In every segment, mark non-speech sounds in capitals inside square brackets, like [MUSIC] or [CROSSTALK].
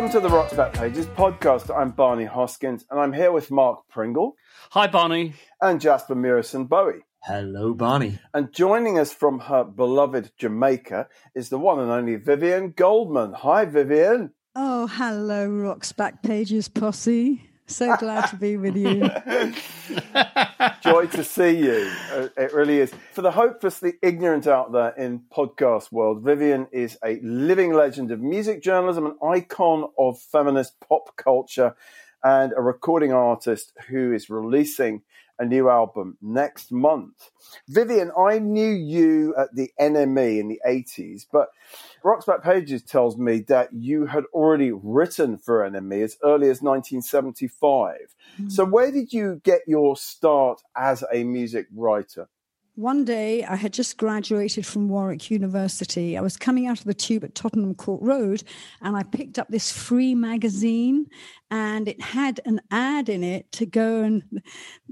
Welcome to the Rock's Back Pages podcast. I'm Barney Hoskyns and I'm here with Mark Pringle Hi, Barney. and Jasper Murison Bowie. Hello, Barney. And joining us from her beloved Jamaica is the one and only Vivien Goldman. Hi, Vivien. Oh, hello, Rock's Back Pages posse. So glad to be with you. [LAUGHS] Joy to see you. Uh, It really is. For the hopelessly ignorant out there in podcast world, Vivien is a living legend of music journalism, an icon of feminist pop culture, and a recording artist who is releasing a new album next month. Vivien, I knew you at the NME in the 80s, but Rock's Back Pages tells me that you had already written for NME as early as 1975. Mm-hmm. So, where did you get your start as a music writer? One day, I had just graduated from Warwick University. I was coming out of the tube at Tottenham Court Road, and I picked up this free magazine, and it had an ad in it to go and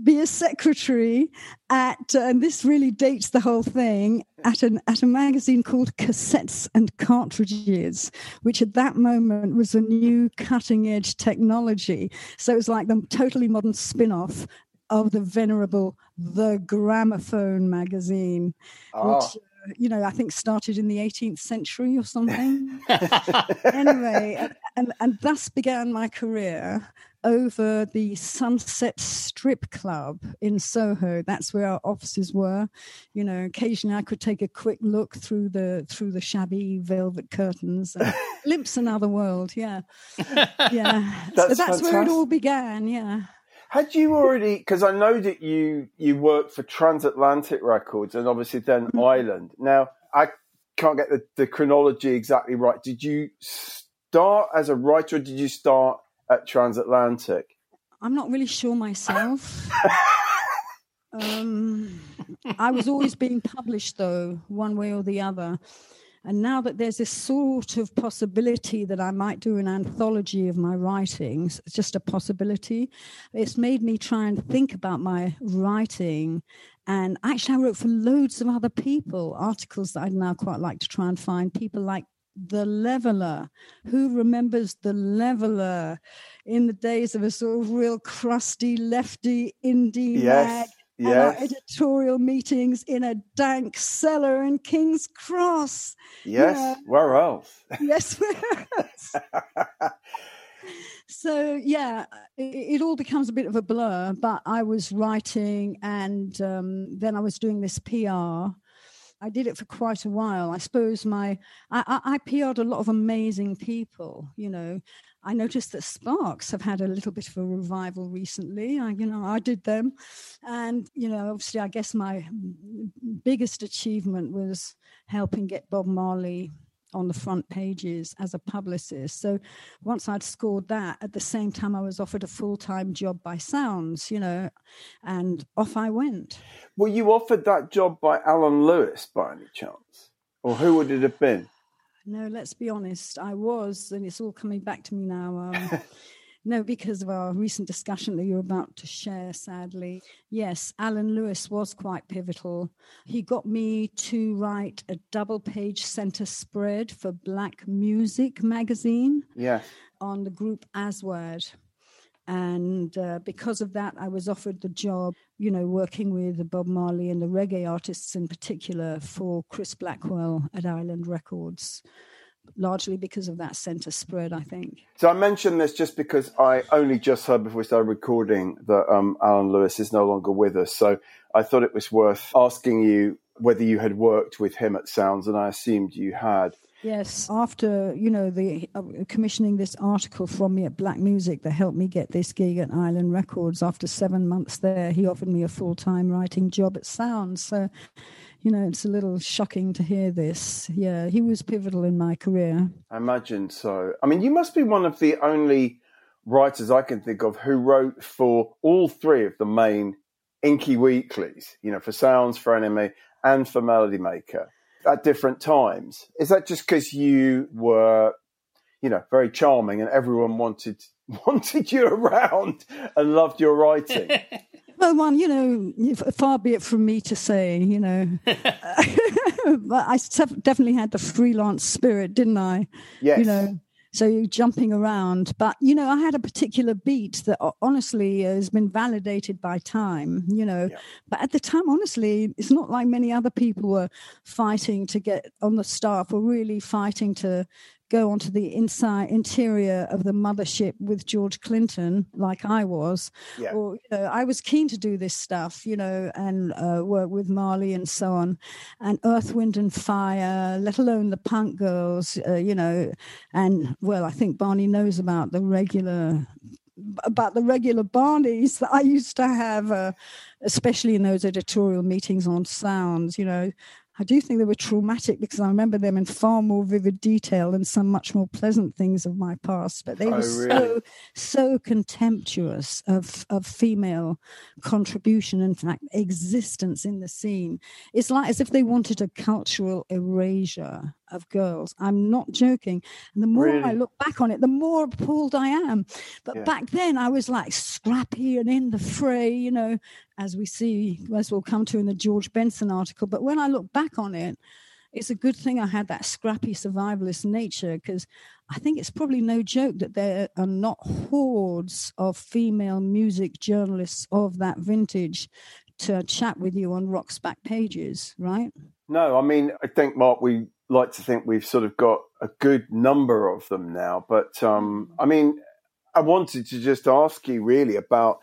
be a secretary at, uh, and this really dates the whole thing, at an at a magazine called Cassettes and Cartridges, which at that moment was a new cutting edge technology. So it was like the totally modern spin off of the venerable The Gramophone magazine, Ah. which, uh, you know, I think started in the 18th century or something. [LAUGHS] anyway, and, and, thus began my career over the Sunset Strip Club in Soho. That's where our offices were. You know, occasionally I could take a quick look through the through the shabby velvet curtains and [LAUGHS] glimpse another world. Yeah, [LAUGHS] yeah. That's so that's where it all began. Yeah. Had you already? Because I know that you you worked for Transatlantic Records and obviously then Island. Now I can't get the, the chronology exactly right. Did you start as a writer, or did you start at Transatlantic? I'm not really sure myself. [LAUGHS] um, I was always being published, though, one way or the other. And now that there's this sort of possibility that I might do an anthology of my writings, it's just a possibility. It's made me try and think about my writing. And actually, I wrote for loads of other people articles that I'd now quite like to try and find. People like the leveller. Who remembers the leveller in the days of a sort of real crusty lefty indie? Yes, yes, editorial meetings in a dank cellar in King's Cross. yes. yeah. Where else? Yes. [LAUGHS] [LAUGHS] so yeah, it, it all becomes a bit of a blur. But I was writing, and um, then I was doing this PR. I did it for quite a while. I suppose my I, I, I PR'd a lot of amazing people. You know, I noticed that Sparks have had a little bit of a revival recently. I, you know, I did them, and you know, obviously, I guess my biggest achievement was helping get Bob Marley on the front pages as a publicist. So once I'd scored that, at the same time, I was offered a full time job by Sounds, you know, and off I went. Were you offered that job by Alan Lewis by any chance, or who would it have been? No, let's be honest, I was, and it's all coming back to me now. Um, [LAUGHS] no, because of our recent discussion that you're about to share, sadly. Yes, Alan Lewis was quite pivotal. He got me to write a double page center spread for Black Music magazine. Yes. on the group Aswad. And uh, because of that, I was offered the job, you know, working with Bob Marley and the reggae artists in particular for Chris Blackwell at Island Records, largely because of that center spread, I think. So I mentioned this just because I only just heard before we started recording that um, Alan Lewis is no longer with us. So I thought it was worth asking you whether you had worked with him at Sounds, and I assumed you had. Yes, after you know the uh, commissioning this article from me at Black Music that helped me get this gig at Island Records. After seven months there, he offered me a full time writing job at Sound. So, you know, it's a little shocking to hear this. Yeah, he was pivotal in my career. I imagine so. I mean, you must be one of the only writers I can think of who wrote for all three of the main Inky weeklies, you know, for Sounds, for NME, and for Melody Maker at different times. Is that just because you were, you know, very charming and everyone wanted [LAUGHS] wanted you around and loved your writing? [LAUGHS] Well, one, you know, far be it from me to say, you know, [LAUGHS] but I definitely had the freelance spirit, didn't I? Yes. You know, so you're jumping around but you know i had a particular beat that honestly has been validated by time you know yeah. but at the time honestly it's not like many other people were fighting to get on the staff or really fighting to go onto the inside interior of the mothership with George Clinton, like I was. Yeah. Or you know, I was keen to do this stuff, you know, and uh, work with Marley and so on, and Earth, Wind and Fire, let alone the punk girls, uh, you know, and well, I think Barney knows about the regular about the regular Barneys that I used to have, uh, especially in those editorial meetings on sounds, you know, I do think they were traumatic because I remember them in far more vivid detail than some much more pleasant things of my past. But they oh, were really? so so contemptuous of of female contribution and fact existence in the scene. It's like as if they wanted a cultural erasure of girls. I'm not joking. And the more really? I look back on it, the more appalled I am. But yeah. back then, I was like scrappy and in the fray, you know, as we see, as we'll come to in the George Benson article. But when I look back on it, it's a good thing I had that scrappy survivalist nature because I think it's probably no joke that there are not hordes of female music journalists of that vintage to chat with you on Rock's back pages, right? No, I mean, I think, Mark, we like to think we've sort of got a good number of them now. But um, I mean, I wanted to just ask you really about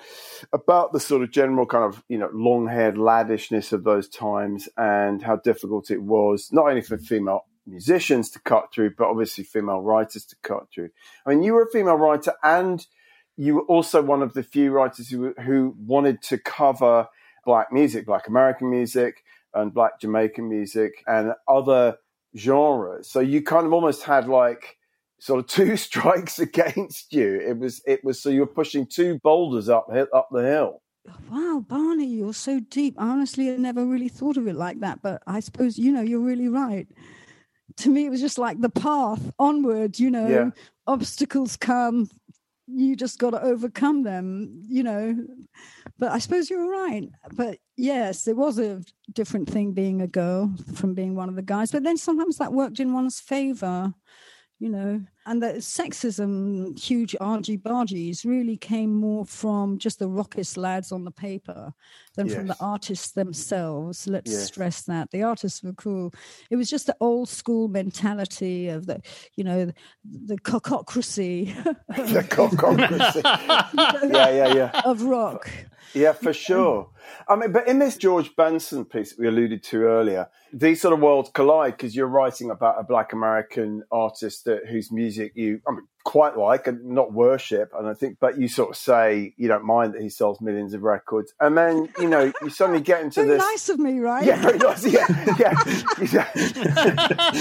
about the sort of general kind of you know long haired laddishness of those times and how difficult it was not only for female musicians to cut through, but obviously female writers to cut through. I mean, you were a female writer and you were also one of the few writers who who wanted to cover black music, black American music, and black Jamaican music, and other genres. So you kind of almost had like sort of two [LAUGHS] strikes against you. It was it was so you were pushing two boulders up up the hill. Wow, Barney, you're so deep. Honestly, I never really thought of it like that, but I suppose you know you're really right. To me, it was just like the path onward. You know, yeah. obstacles come, you just got to overcome them. You know, but I suppose you're right. But yes, it was a different thing being a girl from being one of the guys. But then sometimes that worked in one's favor, you know. And the sexism, huge argy bargies, really came more from just the rockish lads on the paper than yes. from the artists themselves. Let's yes. stress that the artists were cool. It was just the old school mentality of the, you know, the, [LAUGHS] the cockocracy. the [LAUGHS] cockocracy. yeah, yeah, yeah. Of rock. Yeah, for sure. I mean, but in this George Benson piece that we alluded to earlier, these sort of worlds collide because you're writing about a Black American artist that whose music you I mean, quite like and not worship, and I think, but you sort of say you don't mind that he sells millions of records, and then you know you suddenly get into very this. Nice of me, right? Yeah, very nice. Yeah, [LAUGHS] yeah.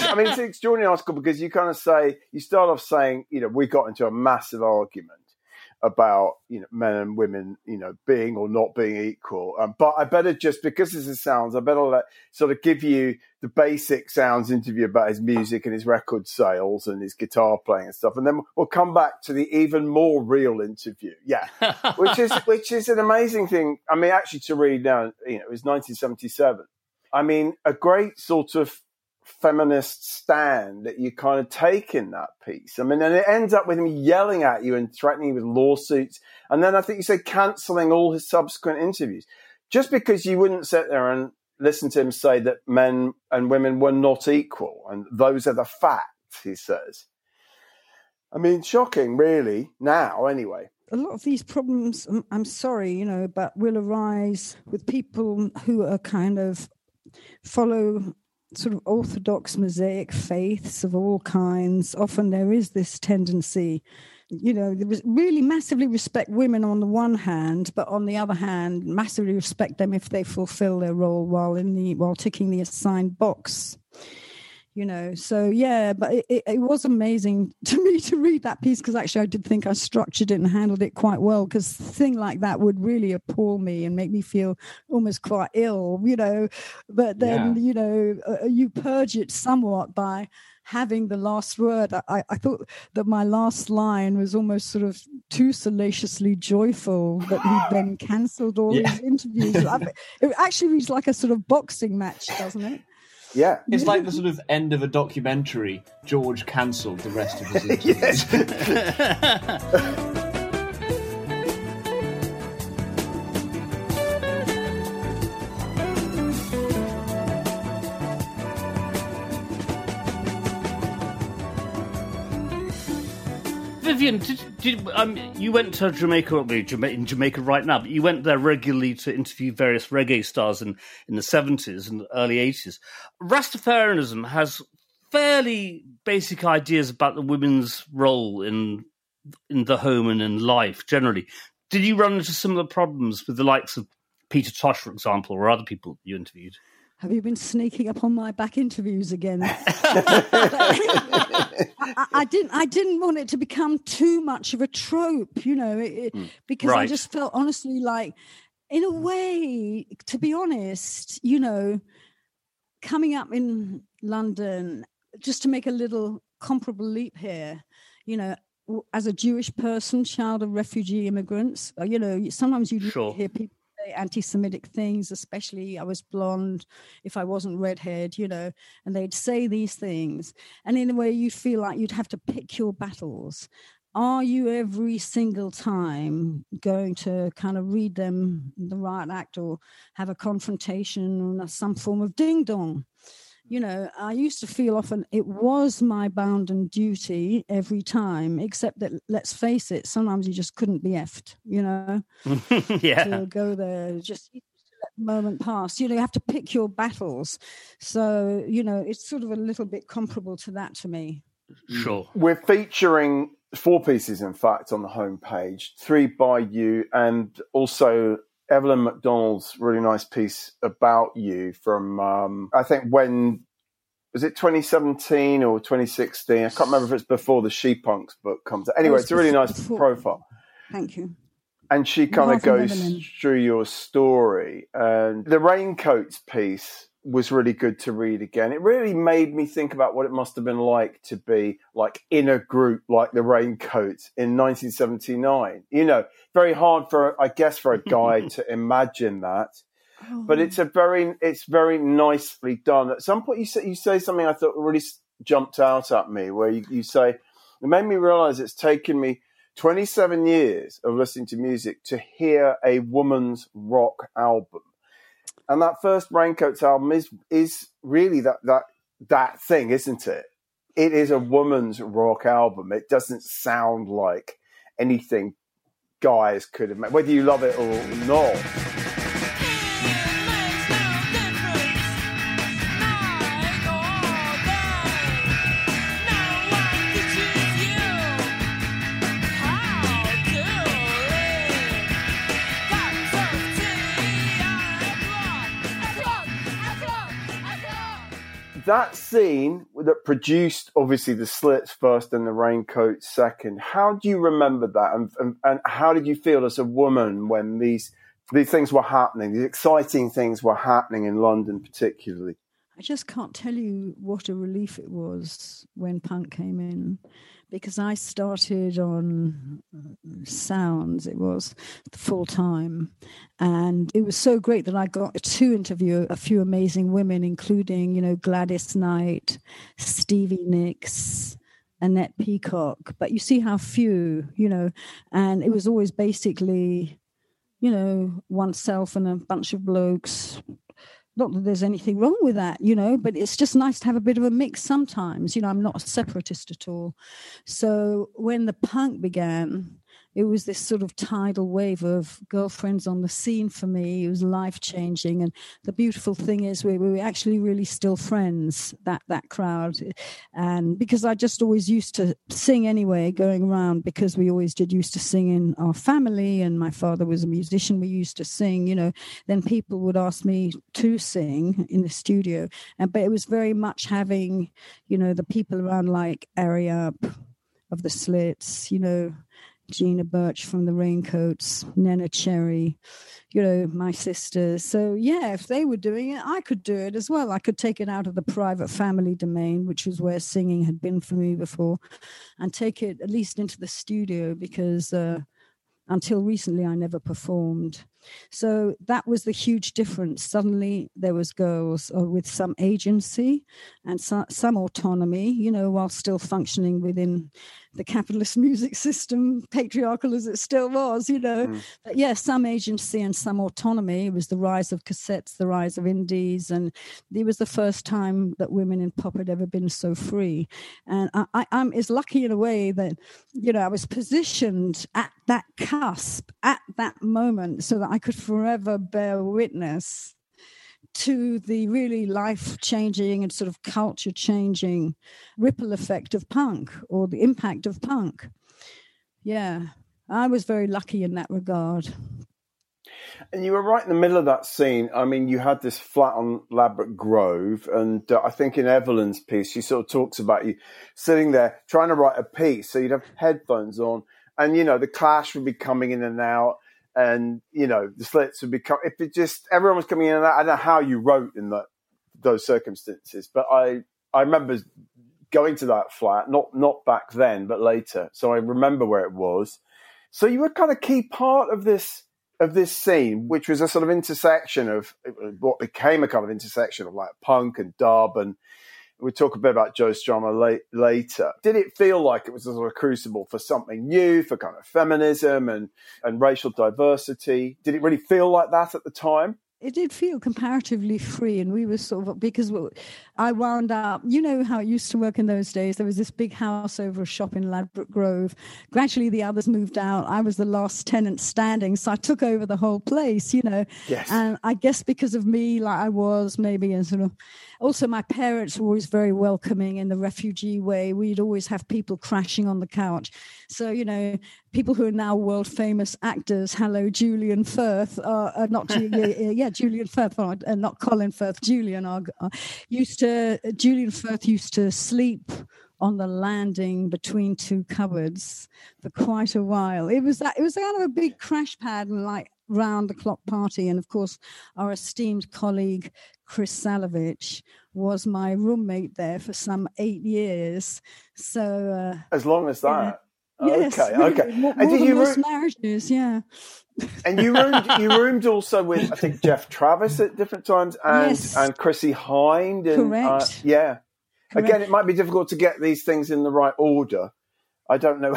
I mean, it's an extraordinary article because you kind of say you start off saying, you know, we got into a massive argument about you know men and women you know being or not being equal. Um, but i better just because this is sounds i better let, sort of give you the basic sounds interview about his music and his record sales and his guitar playing and stuff and then we'll come back to the even more real interview. Yeah. [LAUGHS] Which is which is an amazing thing. I mean actually to read now you know it was 1977 i mean a great sort of feminist stand that you kind of take in that piece. I mean, and it ends up with him yelling at you and threatening you with lawsuits. And then I think you said cancelling all his subsequent interviews just because you wouldn't sit there and listen to him say that men and women were not equal. And those are the facts, he says. I mean, shocking, really, now, anyway. A lot of these problems, um, I'm sorry, you know, but will arise with people who are kind of follow sort of orthodox mosaic faiths of all kinds, often there is this tendency, you know, really massively respect women on the one hand, but on the other hand, massively respect them if they fulfill their role while in the while ticking the assigned box you know so yeah but it, it, it, was amazing [LAUGHS] to me to read that piece because actually i did think i structured it and handled it quite well because thing like that would really appall me and make me feel almost quite ill you know but then yeah. you know uh, you purge it somewhat by having the last word I, I thought that my last line was almost sort of too salaciously joyful that he then cancelled all [LAUGHS] yeah. his interviews it actually reads like a sort of boxing match doesn't it Yeah. It's like the sort of end of a documentary. George cancelled the rest of his [LAUGHS] interviews. [LAUGHS] Vivien, did, did um, you went to Jamaica? In Jamaica right now, but you went there regularly to interview various reggae stars in, in the seventies and early eighties. Rastafarianism has fairly basic ideas about the women's role in in the home and in life generally. Did you run into similar problems with the likes of Peter Tosh, for example, or other people you interviewed? Have you been sneaking up on my back interviews again? [LAUGHS] I, I, didn't. I didn't want it to become too much of a trope, you know, it, mm, because right. I just felt honestly like, in a way, to be honest, you know, coming up in London, just to make a little comparable leap here, you know, as a Jewish person, child of refugee immigrants, uh, you know, sometimes you sure. hear people anti-Semitic things, especially I was blonde, if I wasn't redhead, you know, and they'd say these things, and in a way you feel like you'd have to pick your battles. Are you every single time going to kind of read them the right act or have a confrontation or some form of ding dong? You know, I used to feel often it was my bounden duty every time, except that let's face it, sometimes you just couldn't be effed, you know, [LAUGHS] yeah. to go there, just let moment pass. You know, you have to pick your battles. So, you know, it's sort of a little bit comparable to that to me. Sure. We're featuring four pieces, in fact, on the homepage three by you and also Evelyn McDonnell's really nice piece about you from um, I think when was it 2017 or 2016? I can't remember if it's before the She Punks book comes out. Anyway, it's a really nice before. profile. Thank you. And she kind of goes through your story. And the raincoats piece was really good to read again. It really made me think about what it must have been like to be like in a group like the Raincoats in 1979. You know, very hard for I guess for a guy [LAUGHS] to imagine that. Oh. But it's oh. a very it's very nicely done. At some point you say you say something I thought really jumped out at me where you, you say it made me realize it's taken me 27 years of listening to music to hear a woman's rock album and that first Raincoats album is is really that that that thing, isn't it? It is a woman's rock album. It doesn't sound like anything guys could have made, whether you love it or not. That scene that produced obviously the slits first and the raincoat second, how do you remember that? And, and, and, how did you feel as a woman when these these things were happening, these exciting things were happening in London, particularly? I just can't tell you what a relief it was when punk came in because I started on uh, Sounds, it was full time. And it was so great that I got to interview a few amazing women, including, you know, Gladys Knight, Stevie Nicks. Annette Peacock, but you see how few, you know, and it was always basically, you know, oneself and a bunch of blokes not that there's anything wrong with that, you know, but it's just nice to have a bit of a mix sometimes. You know, I'm not a separatist at all. So when the punk began, it was this sort of tidal wave of girlfriends on the scene for me. It was life changing, and the beautiful thing is we, we were actually really still friends. That that crowd, and because I just always used to sing anyway, going around because we always did used to sing in our family, and my father was a musician. We used to sing, you know. Then people would ask me to sing in the studio, and but it was very much having, you know, the people around like Ari Up of the Slits, you know Gina Birch from the Raincoats, Neneh Cherry, you know, my sisters. So, yeah, if they were doing it, I could do it as well. I could take it out of the private family domain, which was where singing had been for me before, and take it at least into the studio because uh, until recently I never performed. So that was the huge difference. Suddenly there was girls uh, with some agency and so, some autonomy, you know, while still functioning within the capitalist music system, patriarchal as it still was, you know. Mm. But yes, yeah, some agency and some autonomy. It was the rise of cassettes, the rise of indies, and it was the first time that women in pop had ever been so free. And I, I'm as lucky in a way that, you know, I was positioned at that cusp, at that moment, so that I could forever bear witness to the really life changing and sort of culture changing ripple effect of punk or the impact of punk. Yeah, I was very lucky in that regard. And you were right in the middle of that scene. I mean, you had this flat on Ladbroke Grove, and uh, I think in Evelyn's piece, she sort of talks about you sitting there trying to write a piece. So you'd have headphones on, and you know the Clash would be coming in and out, and you know the slits would become if it just everyone was coming in and out. I don't know how you wrote in that those circumstances, but I I remember going to that flat not not back then but later, so I remember where it was. So you were kind of key part of this of this scene, which was a sort of intersection of what became a kind of intersection of like punk and dub and We'll talk a bit about Joe Strummer late, later. Did it feel like it was a sort of crucible for something new, for kind of feminism and, and racial diversity? Did it really feel like that at the time? It did feel comparatively free and we were sort of because i wound up you know how it used to work in those days there was this big house over a shop in ladbroke grove. Gradually the others moved out. I was the last tenant standing so i took over the whole place you know. Yes. and i guess because of me like i was maybe a sort of also my parents were always very welcoming in the refugee way. We'd always have people crashing on the couch. So you know people who are now world famous actors hello julian firth uh, uh not julian yeah julian firth uh, not colin firth julian uh, used to julian firth used to sleep on the landing between two cupboards for quite a while. It was that it was kind of a big crash pad and like round the clock party. And of course, our esteemed colleague Chris Salewicz was my roommate there for some eight years. So uh, as long as that. Yeah. yes, okay, okay. More, more than most room, marriages, yeah. and you roomed, you roomed also with I think Geoff Travis at different times, and yes. and Chrissie Hynde, and Correct. Uh, yeah. Correct. Again, it might be difficult to get these things in the right order. I don't know.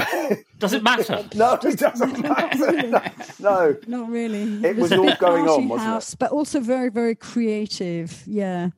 [LAUGHS] Does it matter? [LAUGHS] no, it doesn't [LAUGHS] matter. No, not really. It, it was, was all going on, wasn't house, it? But also very, very creative. Yeah,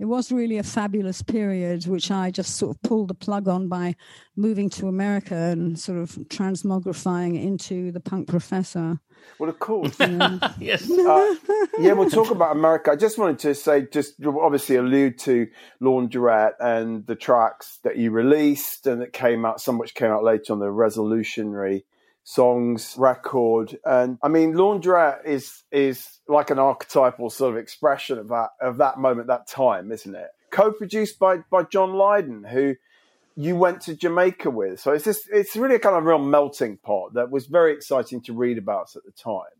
it was really a fabulous period, which I just sort of pulled the plug on by moving to America and sort of transmogrifying into the punk professor. Well, of course. Yeah. [LAUGHS] yes. [LAUGHS] Uh, yeah, we'll talk about America. I just wanted to say, just obviously allude to Laundrette and the tracks that you released and that came out, some which came out later on the Resolutionary songs record. And I mean, Laundrette is is like an archetypal sort of expression of that of that moment, that time, isn't it? Co-produced by by John Lydon, who you went to Jamaica with. So it's just it's really a kind of real melting pot that was very exciting to read about at the time.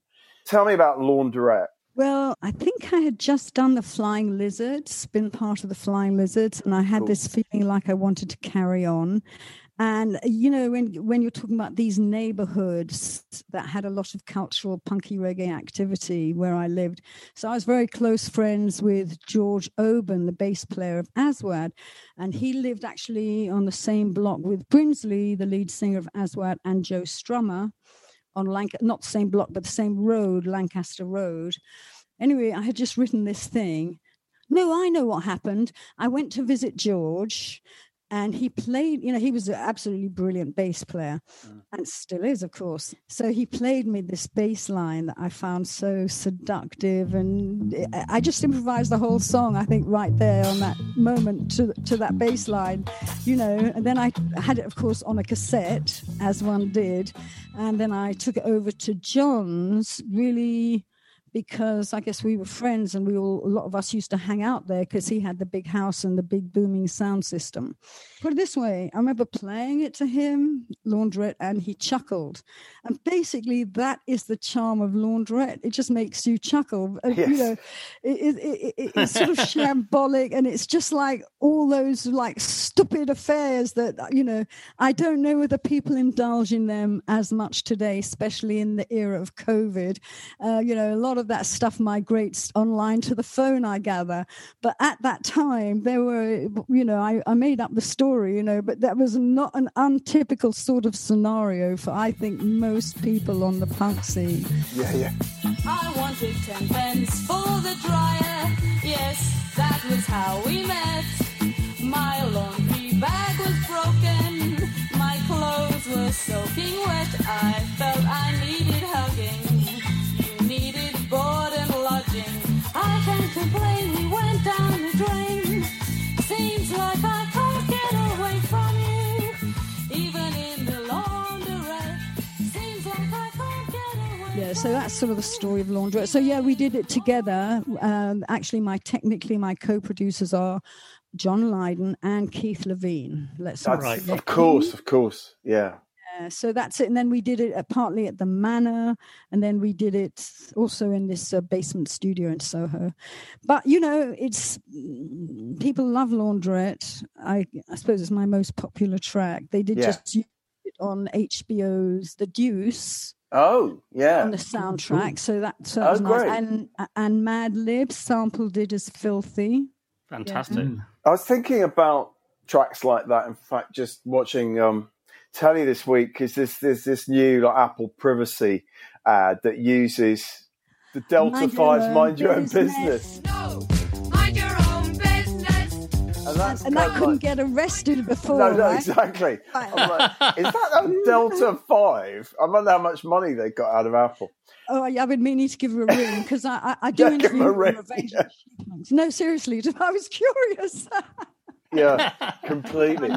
Tell me about Laundrette. Well, I think I had just done the Flying Lizards, been part of the Flying Lizards, and I had cool. this feeling like I wanted to carry on. And you know, when when you're talking about these neighborhoods that had a lot of cultural punky reggae activity where I lived, so I was very close friends with George Oban, the bass player of Aswad, and he lived actually on the same block with Brinsley, the lead singer of Aswad, and Joe Strummer on Lanc- not the same block but the same road, Lancaster Road. Anyway, I had just written this thing. No, I know what happened. I went to visit George and he played you know he was an absolutely brilliant bass player mm. and still is of course. So he played me this bass line that i found so seductive and i just improvised the whole song i think right there on that moment to, to that bass line you know. And then i had it of course on a cassette as one did. And then i took it over to john's really because I guess we were friends and we all, a lot of us used to hang out there because he had the big house and the big booming sound system. Put it this way I remember playing it to him, Laundrette, and he chuckled. And basically, that is the charm of Laundrette. It just makes you chuckle. Yes. You know, it, it, it, it's sort of [LAUGHS] shambolic and it's just like all those like stupid affairs that, you know, I don't know whether people indulge in them as much today, especially in the era of COVID. Uh, you know, a lot of that stuff migrates online to the phone, I gather. But at that time, there were, you know, I, I made up the story, you know, but that was not an untypical sort of scenario for, I think, most people on the punk scene. Yeah, yeah. I wanted ten pence for the dryer. Yes, that was how we met. My laundry bag was broken. My clothes were soaking wet. I felt I needed hugging. So that's sort of the story of Laundrette. So yeah, we did it together. Um, actually, my technically my co-producers are John Lydon and Keith Levene. Let's That's, forget Of course, of course. Yeah. Yeah, so that's it. And then we did it at, partly at the Manor, and then we did it also in this uh, basement studio in Soho. But you know, it's people love Laundrette. I, I suppose it's my most popular track. They did Yeah. just it on HBO's The Deuce Oh, yeah. on the soundtrack. So that, so that Oh, was nice. great. And and Madlib sampled it as filthy. Fantastic. I was thinking about tracks like that. In fact, just watching um, telly this week because there's, there's this new like Apple privacy ad that uses the Delta Mind your Five's own "Mind Your Own business." Business," No, and that's And kind that couldn't like- get arrested [LAUGHS] before, No, no, right? exactly. I'm [LAUGHS] like, is that a Delta Five? I wonder how much money they got out of Apple. Oh, I- I've been meaning to give her a ring because I, I, I [LAUGHS] do Yeah, give her a interview ring, yeah. No, seriously, I was curious. Yeah, completely.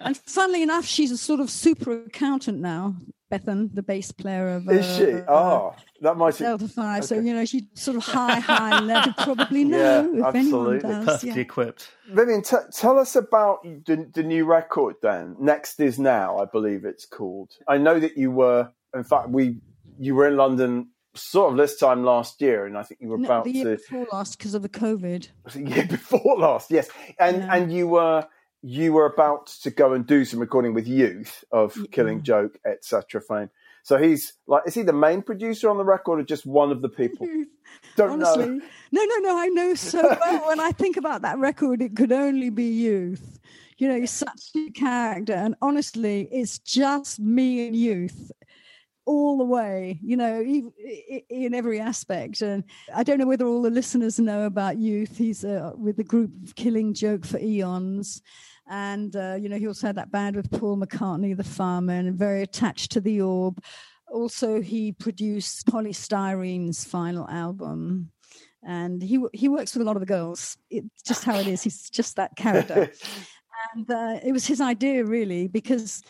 and funnily enough, she's a sort of super accountant now. Bethan, the bass player of Is she? uh, Oh, that might. be Delta Five. So you know, she's sort of high, high level. Probably know [LAUGHS] Yeah, if anyone does. Perfectly Yeah. equipped. Vivien, t- tell us about the, the new record then. Next is now, I believe it's called. I know that you were, in fact, we you were in London sort of this time last year, and I think you were No, about the year to before last because of the COVID. was [LAUGHS] it the year before last, yes, and Yeah. and you were you were about to go and do some recording with Youth of Killing Joke, etc. Fame. So he's like, is he the main producer on the record, or just one of the people? [LAUGHS] Don't Honestly, know. no, no, no. I know so [LAUGHS] well. when I think about that record, it could only be youth. You know, he's such a character, and honestly, it's just me and youth all the way. You know, ev- i- i- in every aspect. And I don't know whether all the listeners know about youth. He's uh, with the group Killing Joke for eons. And, uh, you know, he also had that band with Paul McCartney, the fireman, and very attached to the orb. Also, he produced Poly Styrene's final album. And he he works with a lot of the girls. It's just how it is. He's just that character. [LAUGHS] and uh, it was his idea, really, because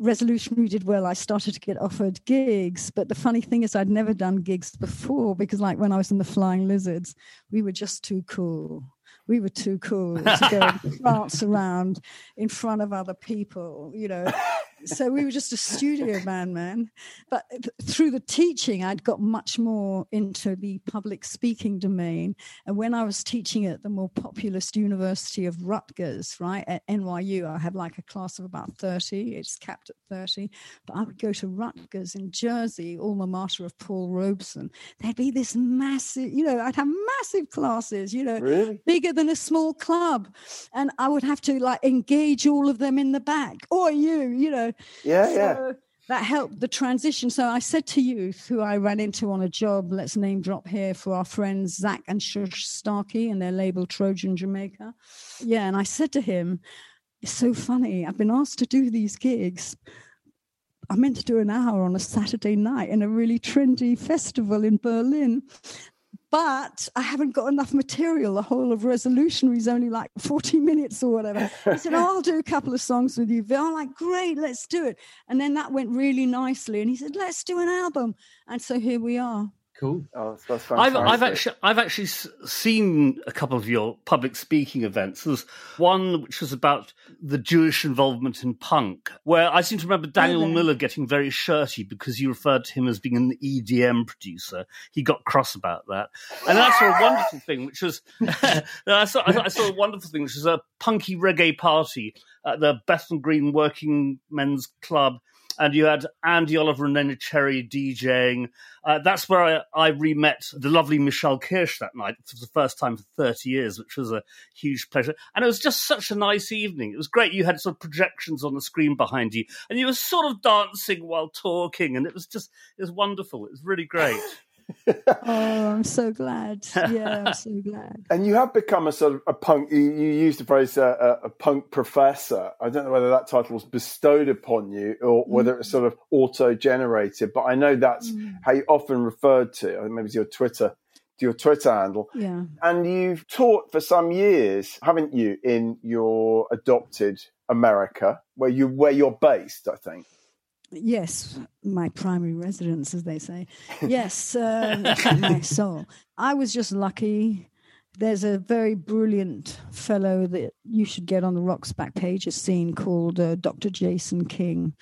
Resolutionary did well. I started to get offered gigs. But the funny thing is, I'd never done gigs before because, like, when I was in the Flying Lizards, we were just too cool. We were too cool to go and [LAUGHS] prance around in front of other people, you know. [LAUGHS] So we were just a studio band, man. But th- through the teaching, I'd got much more into the public speaking domain. And when I was teaching at the more populous University of Rutgers, right, at NYU, I had like a class of about 30. It's capped at 30. But I would go to Rutgers in Jersey, alma mater of Paul Robeson. There'd be this massive, you know, I'd have massive classes, you know, Really? bigger than a small club. And I would have to like engage all of them in the back, or you, you know. Yeah, yeah. So that helped the transition. So I said to youth who I ran into on a job, let's name drop here for our friends Zak and Shush Starkey and their label Trojan Jamaica. Yeah, and I said to him, It's so funny. I've been asked to do these gigs. I meant to do an hour on a Saturday night in a really trendy festival in Berlin. But I haven't got enough material. The whole of Resolutionary is only like 40 minutes or whatever. He said, oh, I'll do a couple of songs with you. I'm like, great, let's do it. And then that went really nicely. And he said, let's do an album. And so here we are. Cool. Oh, that's, that's I've. I've actually I've actually seen a couple of your public speaking events. There's one which was about the Jewish involvement in punk, where I seem to remember oh, Daniel Okay. Miller getting very shirty because you referred to him as being an EDM producer. He got cross about that, and then I saw a wonderful thing, which was [LAUGHS] I saw I saw a wonderful thing, which was a punky reggae party at the Bethnal Green Working Men's Club. And you had Andy Oliver and Neneh Cherry DJing. Uh, that's where I, I re-met the lovely Michelle Kirsch that night for the first time for 30 years, which was a huge pleasure. And it was just such a nice evening. It was great. You had sort of projections on the screen behind you, and you were sort of dancing while talking, and it was just, it was wonderful. It was really great. [LAUGHS] Oh, I'm so glad. Yeah, I'm so [LAUGHS] glad. And you have become a sort of a punk. You, you used the phrase uh, a, a punk professor. I don't know whether that title was bestowed upon you or whether it's mm. sort of auto-generated. But I know that's mm. how you often referred to. I think maybe it's your Twitter, to your Twitter handle. Yeah. And you've taught for some years, haven't you, in your adopted America, where you where you're based? I think. Yes, my primary residence, as they say. Yes, um, [LAUGHS] my soul. I was just lucky. There's a very brilliant fellow that you should get on the Rocks back page, a scene called uh, Dr. Jason King.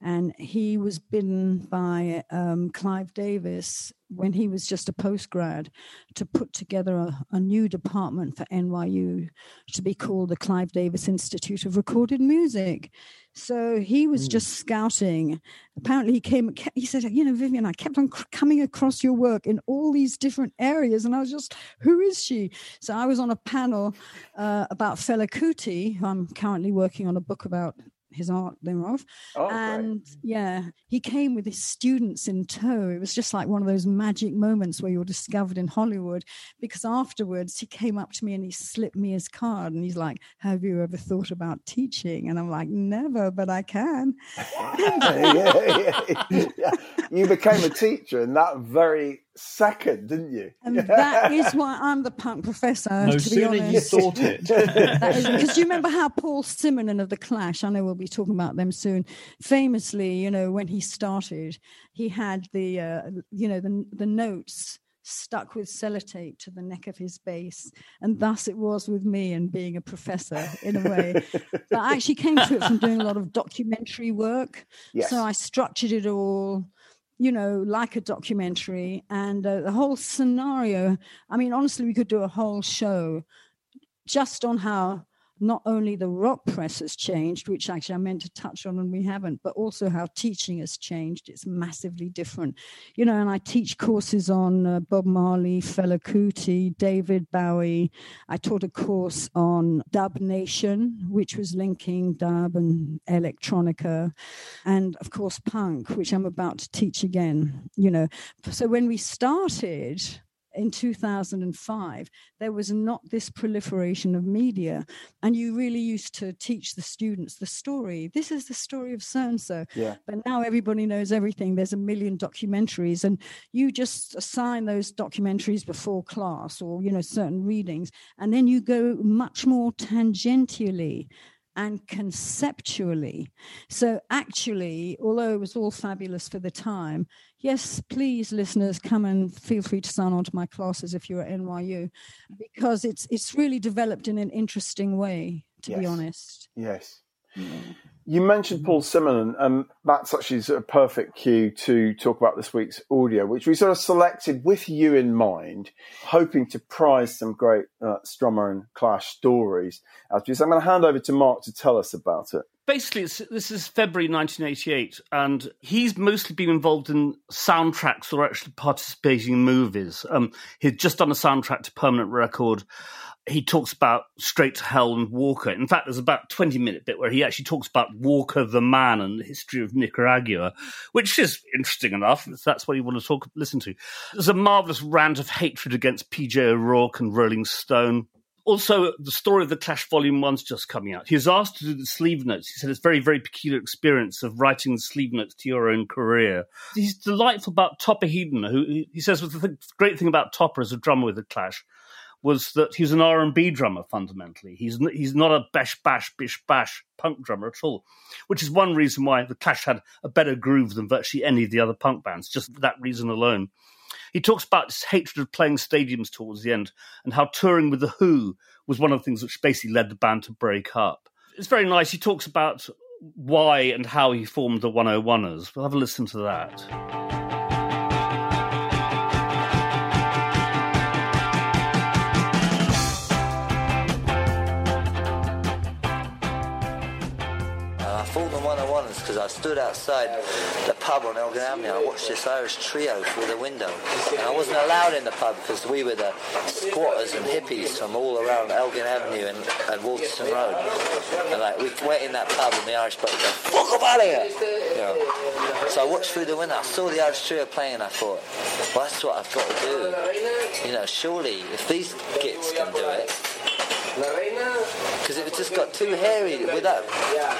And he was bidden by um, Clive Davis when he was just a postgrad to put together a, a new department for NYU to be called the Clive Davis Institute of Recorded Music. So he was just scouting. Apparently, he came. He said, "You know, Vivien, I kept on c- coming across your work in all these different areas, and I was just, who is she?" So I was on a panel uh, about Fela Kuti, who I'm currently working on a book about his art thereof. Oh, great. and mm. yeah, he came with his students in tow. It was just like one of those magic moments where you're discovered in Hollywood. Because afterwards, he came up to me and he slipped me his card, and he's like, "Have you ever thought about teaching?" And I'm like, "Never, but I can." [LAUGHS] yeah, yeah, yeah. [LAUGHS] You became a teacher in that very second, didn't you? And that is why I'm the punk professor. No to be sooner you thought it. [LAUGHS] Because you remember how Paul Simonon of the Clash, I know we'll be talking about them soon. Famously, you know, when he started, he had the, uh, you know, the the notes stuck with sellotape to the neck of his bass, and thus it was with me and being a professor in a way. but I actually came to it from doing a lot of documentary work. Yes. So I structured it all you know, like a documentary and uh, the whole scenario. I mean, honestly, we could do a whole show just on how not only the rock press has changed, which actually I meant to touch on and we haven't, but also how teaching has changed. It's massively different. You know, and I teach courses on uh, Bob Marley, Fela Kuti, David Bowie. I taught a course on Dub Nation, which was linking dub and electronica, and of course punk, which I'm about to teach again. You know, so when we started, in 2005, there was not this proliferation of media. And you really used to teach the students the story. This is the story of so and so. But now everybody knows everything. There's a million documentaries, and you just assign those documentaries before class or, you know, certain readings. And then you go much more tangentially and conceptually. So, actually, although it was all fabulous for the time, yes, please, listeners, come and feel free to sign on to my classes if you're at NYU, because it's it's really developed in an interesting way. To be honest, Yes. Mm. You mentioned Paul Simonon, and that's actually sort of perfect cue to talk about this week's audio, which we sort of selected with you in mind, hoping to prize some great uh, Strummer and Clash stories. As So I'm going to hand over to Mark to tell us about it. basically it's, this is february 1988 and he's mostly been involved in soundtracks or actually participating in movies um, he'd just done a soundtrack to permanent record he talks about straight to hell and walker in fact there's about a 20 minute bit where he actually talks about walker the man and the history of nicaragua which is interesting enough that's what you want to talk listen to there's a marvelous rant of hatred against pj o'rourke and rolling stone also, the story of the Clash Volume One's just coming out. He was asked to do the sleeve notes. He said it's a very, very peculiar experience of writing the sleeve notes to your own career. He's delightful about Topper Headon, who he says was the th- great thing about Topper as a drummer with the Clash was that he's an R and B drummer fundamentally. He's he's not a bash bash bish bash punk drummer at all, which is one reason why the Clash had a better groove than virtually any of the other punk bands. Just for that reason alone. He talks about his hatred of playing stadiums towards the end and how touring with The Who was one of the things which basically led the band to break up. It's very nice. He talks about why and how he formed the 101ers. We'll have a listen to that. 101ers I stood outside the pub on Elgin Avenue. I watched this Irish trio through the window. And I wasn't allowed in the pub because we were the squatters and hippies from all around Elgin Avenue and, and Walterton Road. And like we went in that pub and the Irish bloke go, fuck up out of here! You know. So I watched through the window. I saw the Irish trio playing and I thought, well, that's what I've got to do. You know, surely if these gits can do it, because it just got too hairy with that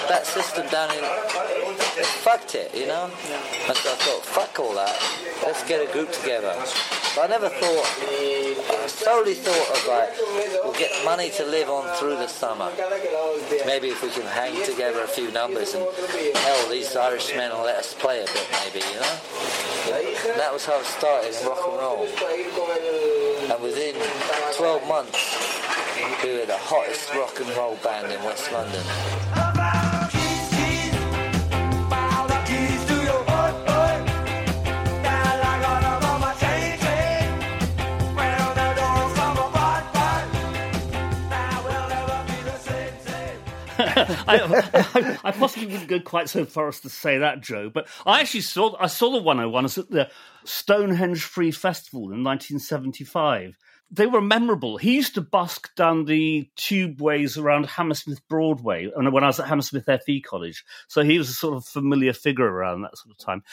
that system down in. Fucked it, you know. And so I thought, fuck all that. Let's get a group together. But I never thought. I solely thought of like, we'll get money to live on through the summer. Maybe if we can hang together a few numbers and hell, these Irishmen will let us play a bit, maybe, you know. And that was how it started in rock and roll. And within 12 months, we were the hottest rock and roll band in West London. I, I, I possibly wouldn't go quite so far as to say that, Joe, but I actually saw I saw the 101s at the Stonehenge Free Festival in 1975. They were memorable. He used to busk down the tubeways around Hammersmith Broadway when I was at Hammersmith FE College. So he was a sort of familiar figure around that sort of time.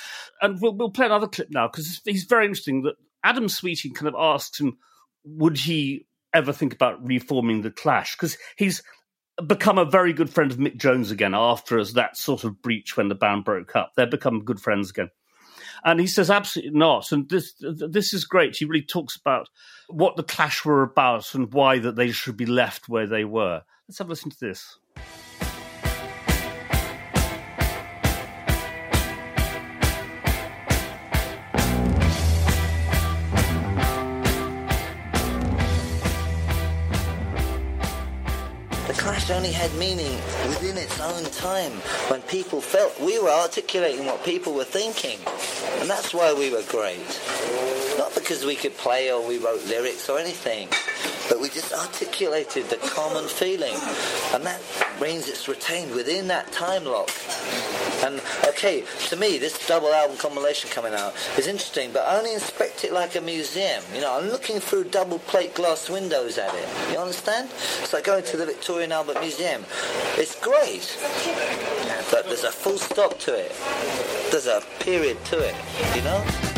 And we'll, we'll play another clip now because he's very interesting. That Adam Sweeting kind of asks him, would he ever think about reforming the Clash? Because he's become a very good friend of Mick Jones again after as that sort of breach when the band broke up. They've become good friends again. And he says absolutely not. And this this is great. He really talks about what the Clash were about and why that they should be left where they were. Let's have a listen to this. Clash only had meaning within its own time when people felt we were articulating what people were thinking. And that's why we were great. Not because we could play or we wrote lyrics or anything, but we just articulated the common feeling. And that means it's retained within that time lock. And okay, to me, this double album compilation coming out is interesting, but I only inspect it like a museum. You know, I'm looking through double plate glass windows at it. You understand? It's like going to the Victorian Albert Museum. It's great, but there's a full stop to it. There's a period to it. You know?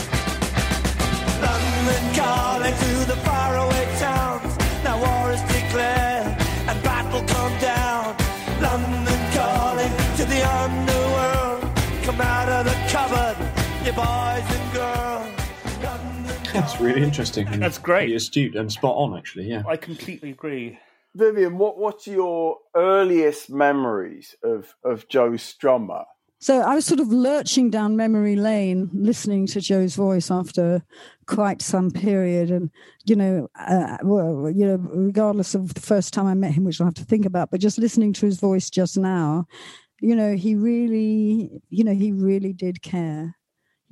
That's really interesting. And That's great. Pretty astute and spot on, actually. Yeah. I completely agree. Vivien, what what's your earliest memories of of Joe Strummer? So I was sort of lurching down memory lane, listening to Joe's voice after quite some period, and you know, uh, well, you know, regardless of the first time I met him, which I'll have to think about, but just listening to his voice just now, you know, he really, you know, he really did care.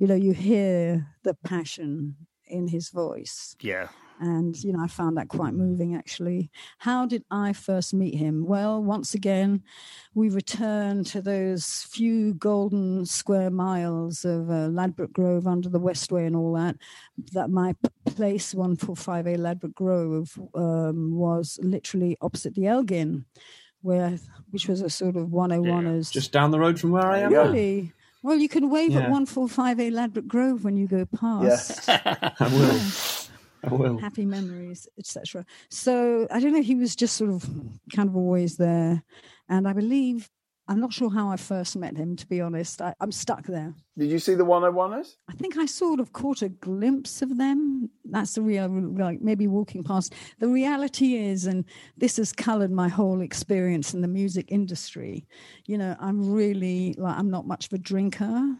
You know, you hear the passion in his voice Yeah. and you know i found that quite moving actually how did i first meet him well once again we return to those few golden square miles of uh, ladbroke grove under the westway and all that that my p- place 145a ladbroke grove um, was literally opposite the elgin where which was a sort of 101ers Just down the road from where I am. Yeah. really well you can wave Yeah. at 145a ladbroke grove when you go past I will. I will. happy memories, etc. So I don't know. He was just sort of kind of always there, and I believe I'm not sure how I first met him. To be honest, I, I'm stuck there. Did you see the 101ers? I think I sort of caught a glimpse of them. That's the real, like maybe walking past. The reality is, and this has coloured my whole experience in the music industry. You know, I'm really like I'm not much of a drinker.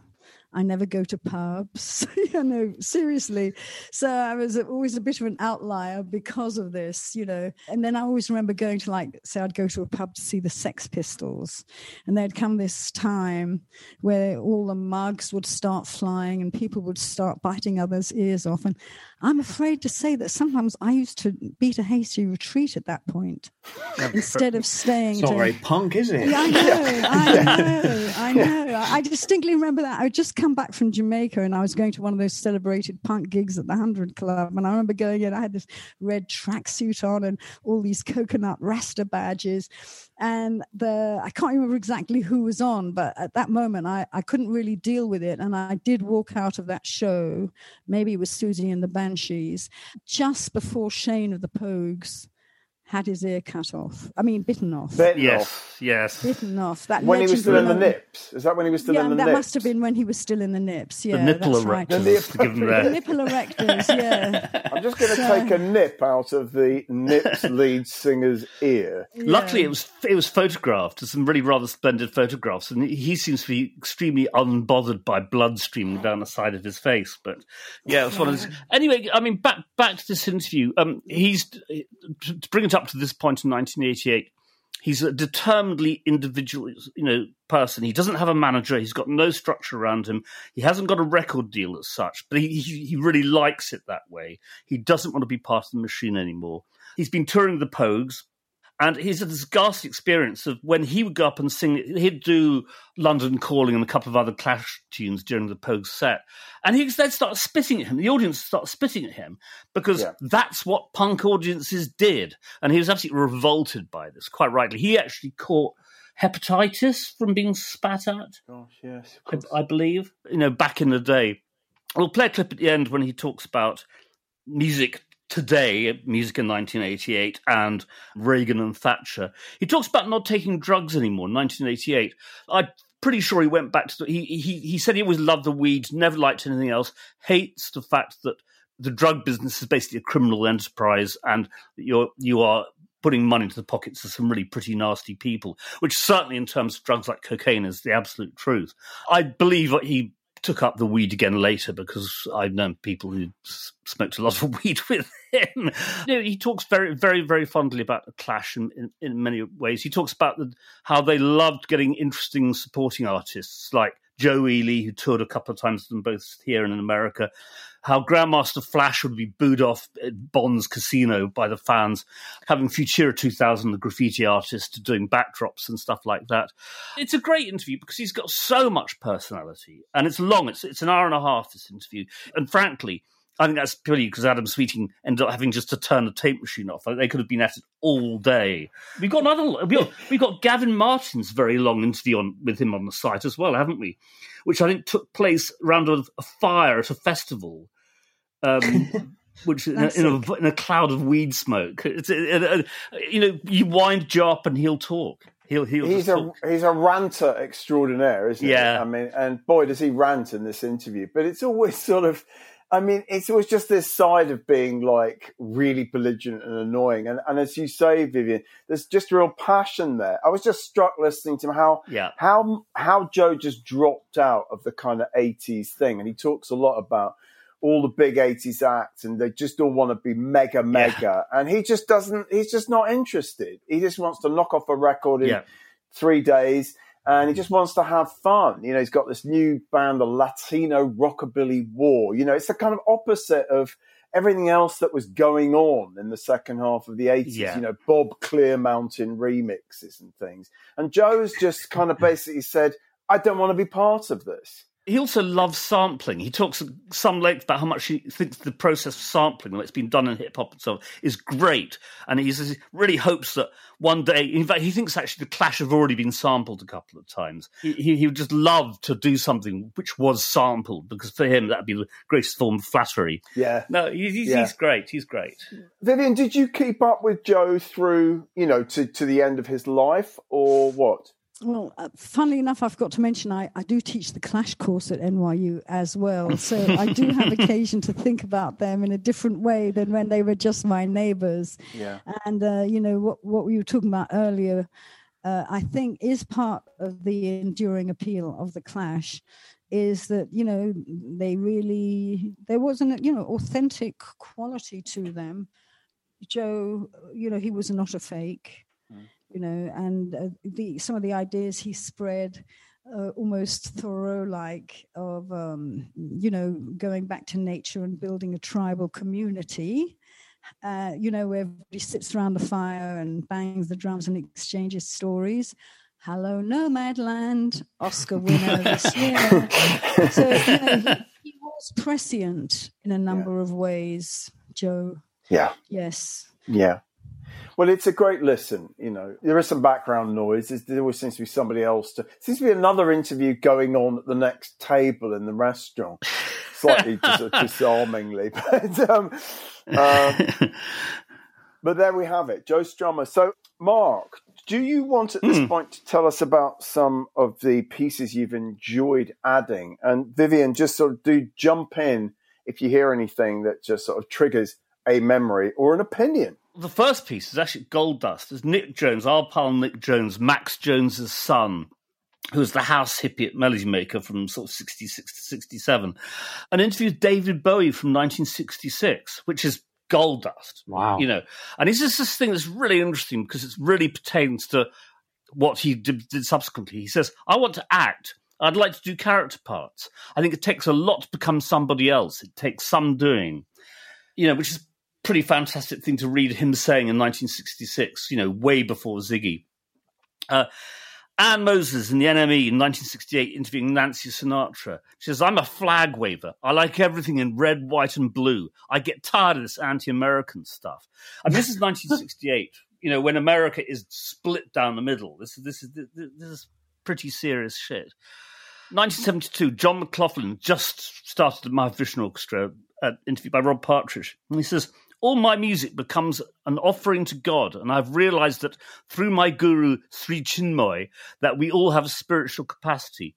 I never go to pubs. [LAUGHS] you know, seriously. So I was always a bit of an outlier because of this, you know. And then I always remember going to like, say, I'd go to a pub to see the Sex Pistols, and there'd come this time where all the mugs would start flying and people would start biting others' ears off. And I'm afraid to say that sometimes I used to beat a hasty retreat at that point instead of staying. It's not to, very punk, is it? yeah, I know, [LAUGHS] I know, I know. I distinctly remember that. I had just come back from Jamaica and I was going to one of those celebrated punk gigs at the Hundred Club. And I remember going in, I had this red tracksuit on and all these coconut Rasta badges. And the I can't remember exactly who was on, but at that moment I, I couldn't really deal with it. And I did walk out of that show, maybe it was Siouxsie and the Banshees, just before Shane of the Pogues had his ear cut off. I mean, bitten off. Bitten Yes, off. yes. Bitten off. That When he was still in the legendary- nips. Is that when he was still yeah, in the that nips? That must have been when he was still in the nips. Yeah, the nipple that's right. erectors to give them The nipple erectors, yeah. I'm just going to take a nip out of the Nips [LAUGHS] lead singer's ear. Luckily, it was it was photographed. There's some really rather splendid photographs, and he seems to be extremely unbothered by blood streaming down the side of his face. But yeah, it was one of those. Anyway, I mean, back back to this interview. Um, he's to to bring it up to this point in 1988. He's a determinedly individual, you know, person. He doesn't have a manager. He's got no structure around him. He hasn't got a record deal as such, but he, he really likes it that way. He doesn't want to be part of the machine anymore. He's been touring the Pogues, and he's had this ghastly experience of when he would go up and sing, he'd do London Calling and a couple of other Clash tunes during the Pogues set. And he'd then start spitting at him. The audience start spitting at him because Yeah. that's what punk audiences did. And he was absolutely revolted by this, quite rightly. He actually caught hepatitis from being spat at. Gosh, yes. I. I believe, you know, back in the day. We'll play a clip at the end when he talks about music today, music in 1988, and Reagan and Thatcher. He talks about not taking drugs anymore in 1988. I'm pretty sure he went back to the, he, he, he said he always loved the weed, never liked anything else, hates the fact that the drug business is basically a criminal enterprise and you're, you are putting money into the pockets of some really pretty nasty people, which certainly in terms of drugs like cocaine is the absolute truth. I believe he took up the weed again later because I've known people who smoked a lot of [LAUGHS] weed with him. You know, he talks very, very, very fondly about the Clash in, in, in many ways. He talks about the, how they loved getting interesting supporting artists like Joe Ely, who toured a couple of times with them both here and in America. How Grandmaster Flash would be booed off at Bond's casino by the fans, having Futura 2000, the graffiti artist, doing backdrops and stuff like that. It's a great interview because he's got so much personality and it's long. It's, it's an hour and a half, this interview. And frankly, I think that's purely because Adam Sweeting ended up having just to turn the tape machine off. Like, They could have been at it all day. We've got another. We've got, [LAUGHS] we've got Gavin Martin's very long interview on, with him on the site as well, haven't we? Which I think took place around a, a fire at a festival. Um, [LAUGHS] which in a, in, a, in a cloud of weed smoke. It's, it, it, you know, you wind Joe up and he'll talk. He'll he'll He's a talk. he's a ranter extraordinaire, isn't Yeah. he? I mean, and boy, does he rant in this interview. But it's always [LAUGHS] sort of, I mean, it's always just this side of being like really belligerent and annoying. And and as you say, Vivien, there's just real passion there. I was just struck listening to how Yeah. how how Joe just dropped out of the kind of 80s thing, and he talks a lot about all the big 80s acts and they just all want to be mega mega and he just doesn't he's just not interested he just wants to knock off a record in Yeah. three days and he just wants to have fun. You know he's got this new band the latino rockabilly war. You know it's the kind of opposite of everything else that was going on in the second half of the 80s Yeah. you know bob Clearmountain remixes and things. And joe's just kind of basically said i don't want to be part of this He also loves sampling. He talks at some length about how much he thinks the process of sampling, that's been done in hip hop and so on, is great. And he says he really hopes that one day, in fact, he thinks actually the Clash have already been sampled a couple of times. He, he, he would just love to do something which was sampled because for him that'd be the greatest form of flattery. yeah No, he, he's, Yeah. he's great. He's great. Vivien, did you keep up with Joe through, you know, to, to the end of his life or what? Well, uh, funnily enough, I've got to mention I, I do teach the Clash course at NYU as well. So I do have [LAUGHS] occasion to think about them in a different way than when they were just my neighbors. Yeah. And, uh, you know, what, what we were talking about earlier uh, I think is part of the enduring appeal of the Clash is that you know they really there wasn't a, you know authentic quality to them. Joe, you know, he was not a fake, you know, and uh, the some of the ideas he spread. Uh, almost Thoreau like of um, you know going back to nature and building a tribal community uh, you know, where everybody sits around the fire and bangs the drums and exchanges stories. Hello, Nomadland, Oscar winner this [LAUGHS] year. so, you know, he, he was prescient in a number of ways, Joe. Yeah. Yes. Yeah. Well, it's a great listen. You know, there is some background noise. There always seems to be somebody else to. Seems to be another interview going on at the next table in the restaurant, [LAUGHS] slightly dis- disarmingly. [LAUGHS] But um, um, [LAUGHS] but there we have it, Joe Strummer. So, Mark, do you want at this Hmm. point to tell us about some of the pieces you've enjoyed adding? And Vivien, just sort of do jump in if you hear anything that just sort of triggers a memory or an opinion. The first piece is actually Gold Dust. It's Nick Jones, our pal Nick Jones, Max Jones's son, who was the house hippie at Melody Maker from sort of 66 to 67, and interviewed David Bowie from 1966, which is Gold Dust. Wow. You know, and it's just this thing that's really interesting because it really pertains to what he did, did subsequently. He says, I want to act. I'd like to do character parts. I think it takes a lot to become somebody else. It takes some doing, you know, which is pretty fantastic thing to read him saying in 1966, you know, way before Ziggy. Uh, Anne Moses in the NME in 1968 interviewing Nancy Sinatra. She says, I'm a flag waver. I like everything in red, white, and blue. I get tired of this anti American stuff. And this is [LAUGHS] 1968, you know, when America is split down the middle. This, is this, is, this is pretty serious shit. 1972, John McLaughlin just started the Mahavishnu Orchestra, uh, interviewed by Rob Partridge. And he says, All my music becomes an offering to God, and I've realized that through my guru, Sri Chinmoy, that we all have a spiritual capacity.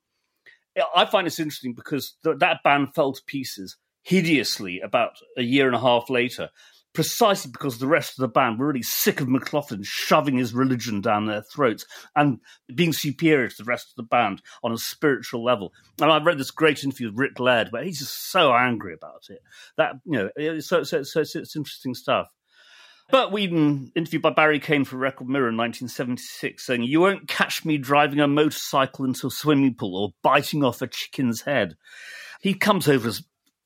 I find this interesting because th- that band fell to pieces hideously about a year and a half later, precisely because the rest of the band were really sick of McLaughlin shoving his religion down their throats and being superior to the rest of the band on a spiritual level. And I've read this great interview with Rick Laird where he's just so angry about it. That you know, it's- so so so it's, interesting stuff. Bert Weedon, interviewed by Barry Cain for Record Mirror in 1976, saying, You won't catch me driving a motorcycle into a swimming pool or biting off a chicken's head. He comes over as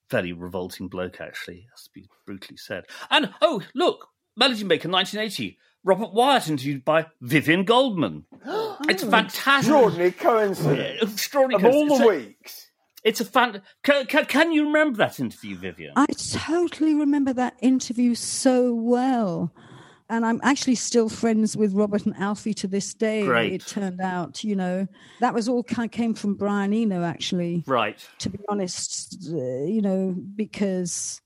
a fairly revolting bloke, actually, has to be brutally said. And, oh, look, Melody Maker 1980, Robert Wyatt interviewed by Vivien Goldman. [GASPS] It's oh, fantastic. Extraordinary coincidence. Extraordinary. Of all the It's a- weeks. It's a fan. Can, can, can you remember that interview, Vivien? I totally remember that interview so well. And I'm actually still friends with Robert and Alfie to this day. Great. It turned out, you know, that was all kind came from Brian Eno, actually. right. to be honest, uh, you know, because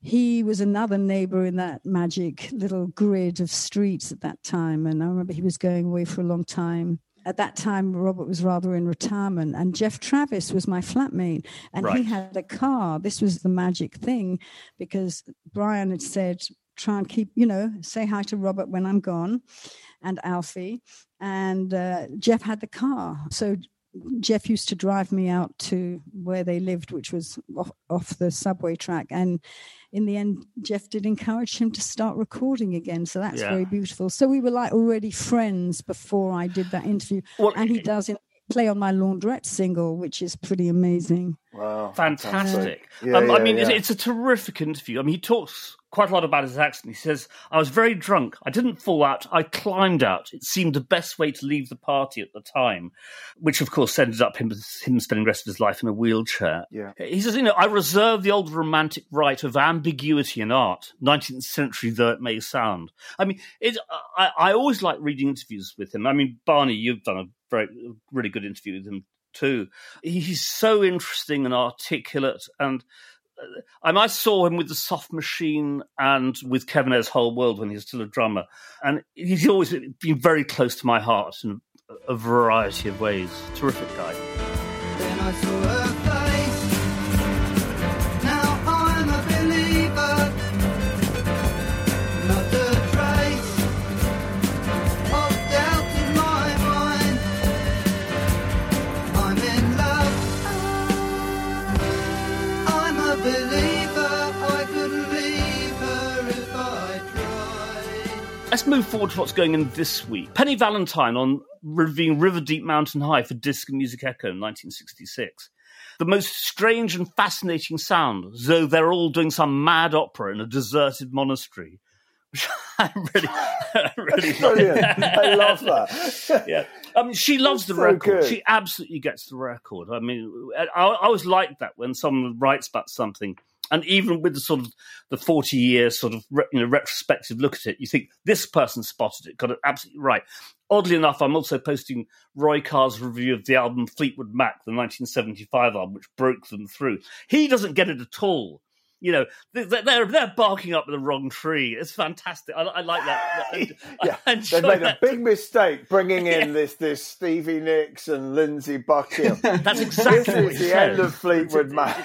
he was another neighbor in that magic little grid of streets at that time. And I remember he was going away for a long time. At that time, Robert was rather in retirement, and Geoff Travis was my flatmate, and he had a car. This was the magic thing because Brian had said, try and keep, you know, say hi to Robert when I'm gone and Alfie. And uh, Geoff had the car. So Geoff used to drive me out to where they lived, which was off, off the subway track. And in the end, Geoff did encourage him to start recording again. So that's Yeah. very beautiful. So we were like already friends before I did that interview. Well, and he does in, play on my Launderette single, which is pretty amazing. Wow. fantastic. Yeah, um, I yeah, mean, it's, it's a terrific interview. I mean, he talks quite a lot about his accident. He says, I was very drunk. I didn't fall out. I climbed out. It seemed the best way to leave the party at the time, which, of course, ended up him, him spending the rest of his life in a wheelchair. Yeah. He says, you know, I reserve the old romantic right of ambiguity in art, 19th century though it may sound. I mean, it, I, I always like reading interviews with him. I mean, Barney, you've done a very, really good interview with him too. He's so interesting and articulate, and and I saw him with the Soft Machine and with Kevin Ayers' Whole World when he was still a drummer, and he's always been very close to my heart in a variety of ways. Terrific guy. Let's move forward to what's going in this week. Penny Valentine on reviewing River Deep Mountain High for Disc and Music Echo in 1966. The most strange and fascinating sound, as though they're all doing some mad opera in a deserted monastery. [LAUGHS] I really, I really Brilliant. I love that. [LAUGHS] yeah. I mean, she loves the so record. good. She absolutely gets the record. I mean, I, I always like that when someone writes about something, and even with the sort of the forty years sort of you know retrospective look at it, you think this person spotted it, got it absolutely right. Oddly enough, I'm also posting Roy Carr's review of the album Fleetwood Mac, the 1975 album, which broke them through. He doesn't get it at all. You know, they- they're they're barking up the wrong tree. It's fantastic. I, I like that. [LAUGHS] I- yeah, I they've enjoy made a big mistake bringing [LAUGHS] in this this Stevie Nicks and Lindsey Buckingham. [LAUGHS] That's exactly this is the said. end of Fleetwood Mac.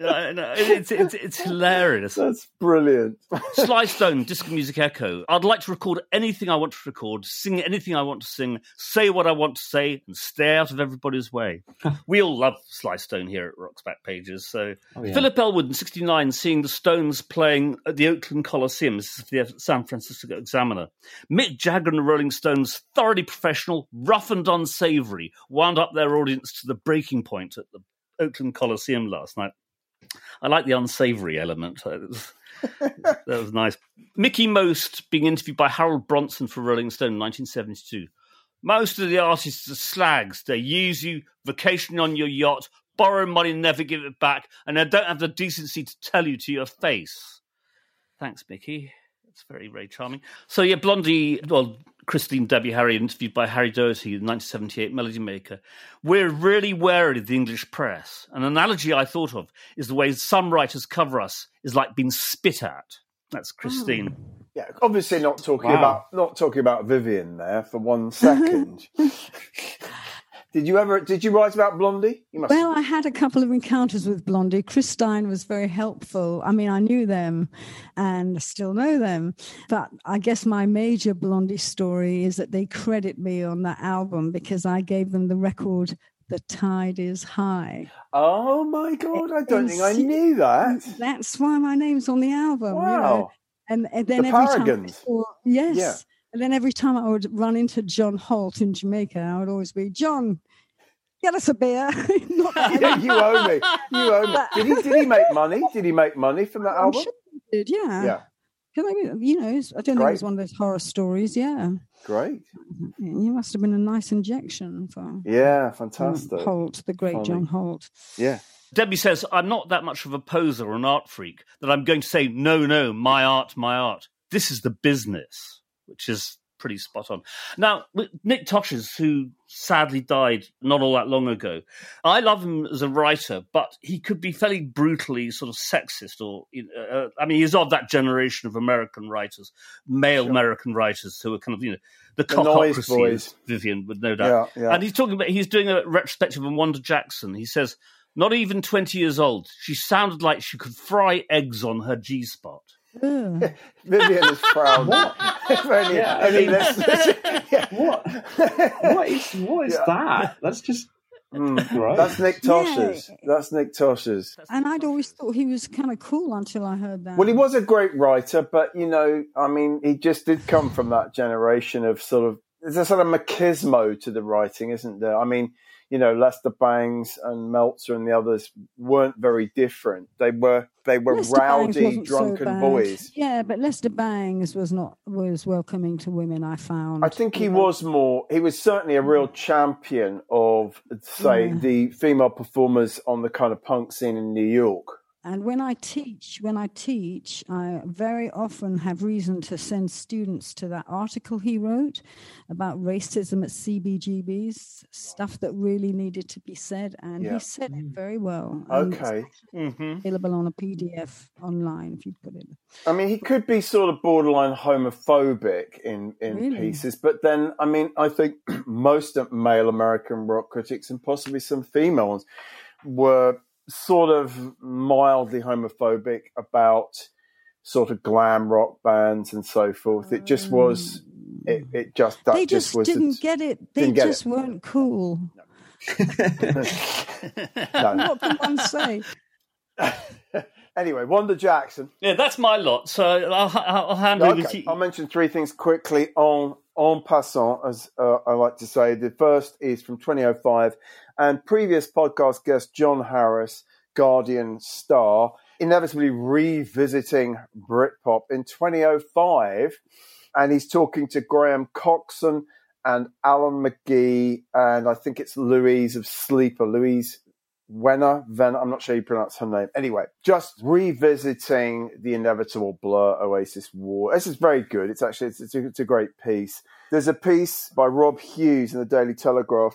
I know. It's, it's, it's hilarious. That's brilliant. Sly Stone, Disco Music Echo. I'd like to record anything I want to record, sing anything I want to sing, say what I want to say, and stay out of everybody's way. we all love Sly Stone here at Rock's Backpages. So Oh, yeah. Philip Elwood in '69, seeing the Stones playing at the Oakland Coliseum. This is the San Francisco Examiner. Mick Jagger and the Rolling Stones, thoroughly professional, rough and unsavoury, wound up their audience to the breaking point at the Oakland Coliseum last night. I like the unsavoury element. [LAUGHS] That was nice. Mickey Most being interviewed by Harold Bronson for Rolling Stone in 1972. Most of the artists are slags. They use you, vacation on your yacht, borrow money, and never give it back, and they don't have the decency to tell you to your face. Thanks, Mickey. It's very, very charming. So, yeah, Blondie, well, Christine Debbie Harry, interviewed by Harry Doherty, the 1978 Melody Maker. We're really wary of the English press. An analogy I thought of is the way some writers cover us is like being spit at. That's Christine. Hmm. Yeah, obviously not talking Wow. about not talking about Vivien there for one second. [LAUGHS] did you ever? Did you write about Blondie? You must. Well, I had a couple of encounters with Blondie. Chris Stein was very helpful. I mean, I knew them and still know them. But I guess my major Blondie story is that they credit me on that album because I gave them the record The Tide is High. oh my god! I don't think I knew that. That's why my name's on the album. you know. Wow. And, and then The every time Paragons. saw, yes. Yeah. And then every time I would run into John Holt in Jamaica, I would always be, John, get us a beer. [LAUGHS] Not yeah, you owe me. You owe me. Did he? Did he make money? Did he make money from that I'm album? sure he did, yeah. Yeah, 'Cause I mean, you know, I don't think Great. it was one of those horror stories. Yeah, great. you must have been a nice injection for Yeah, um, fantastic. Holt, the great Funny. John Holt. Yeah. Debbie says, I'm not that much of a poser or an art freak that I'm going to say, no, no, my art, my art. This is the business, which is pretty spot on. Now, Nick Tosches, who sadly died not all that long ago, I love him as a writer, but he could be fairly brutally sort of sexist or, uh, I mean, he's of that generation of American writers, male American writers who are kind of, you know, the, The Vivien would no doubt. Yeah, yeah. And he's talking about, he's doing a retrospective on Wanda Jackson. He says, not even 20 years old, she sounded like she could fry eggs on her G spot. Ugh. Vivien is proud. For any, Yeah, I mean- listeners. [LAUGHS] Yeah. [LAUGHS] What? What is what is Yeah. that? That's just Mm. That's Nick Tosches. That's Nick Tosches. and I'd always thought he was kind of cool until I heard that. Well, he was a great writer, but you know, I mean, he just did come from that generation of sort of there's a sort of machismo to the writing, isn't there? I mean, you know, Lester Bangs and Meltzer and the others weren't very different. They were they were Lester rowdy, wasn't so drunken boys. Yeah, but Lester Bangs was not was welcoming to women. I found. I think he was more. He was certainly a real champion of, say, Yeah. the female performers on the kind of punk scene in New York. And when I teach, when I teach, I very often have reason to send students to that article he wrote about racism at CBGBs, stuff that really needed to be said, and Yeah. he said it very well. Okay, Mm-hmm. available on a PDF online if you put it. I mean, he could be sort of borderline homophobic in in Really? pieces, but then I mean, I think [CLEARS THROAT] most male American rock critics and possibly some female ones were sort of mildly homophobic about sort of glam rock bands and so forth. It just was. Mm. It, it just that they just, was didn't get it. They didn't get just weren't cool. [LAUGHS] no. What can one say? [LAUGHS] Anyway, Wanda Jackson. Yeah, that's my lot. So I'll, I'll hand over to Okay, you. I'll mention three things quickly en, en passant, as uh, I like to say. The first is from 2005, and previous podcast guest John Harris, Guardian star, inevitably revisiting Britpop in 2005, and he's talking to Graham Coxon and Alan McGee, and I think it's Louise of Sleeper, Louise Wenner, Ven, I'm not sure you pronounce her name. Anyway, just revisiting the inevitable Blur Oasis war. This is very good. It's actually it's, it's, a, it's a great piece. There's a piece by Rob Hughes in the Daily Telegraph.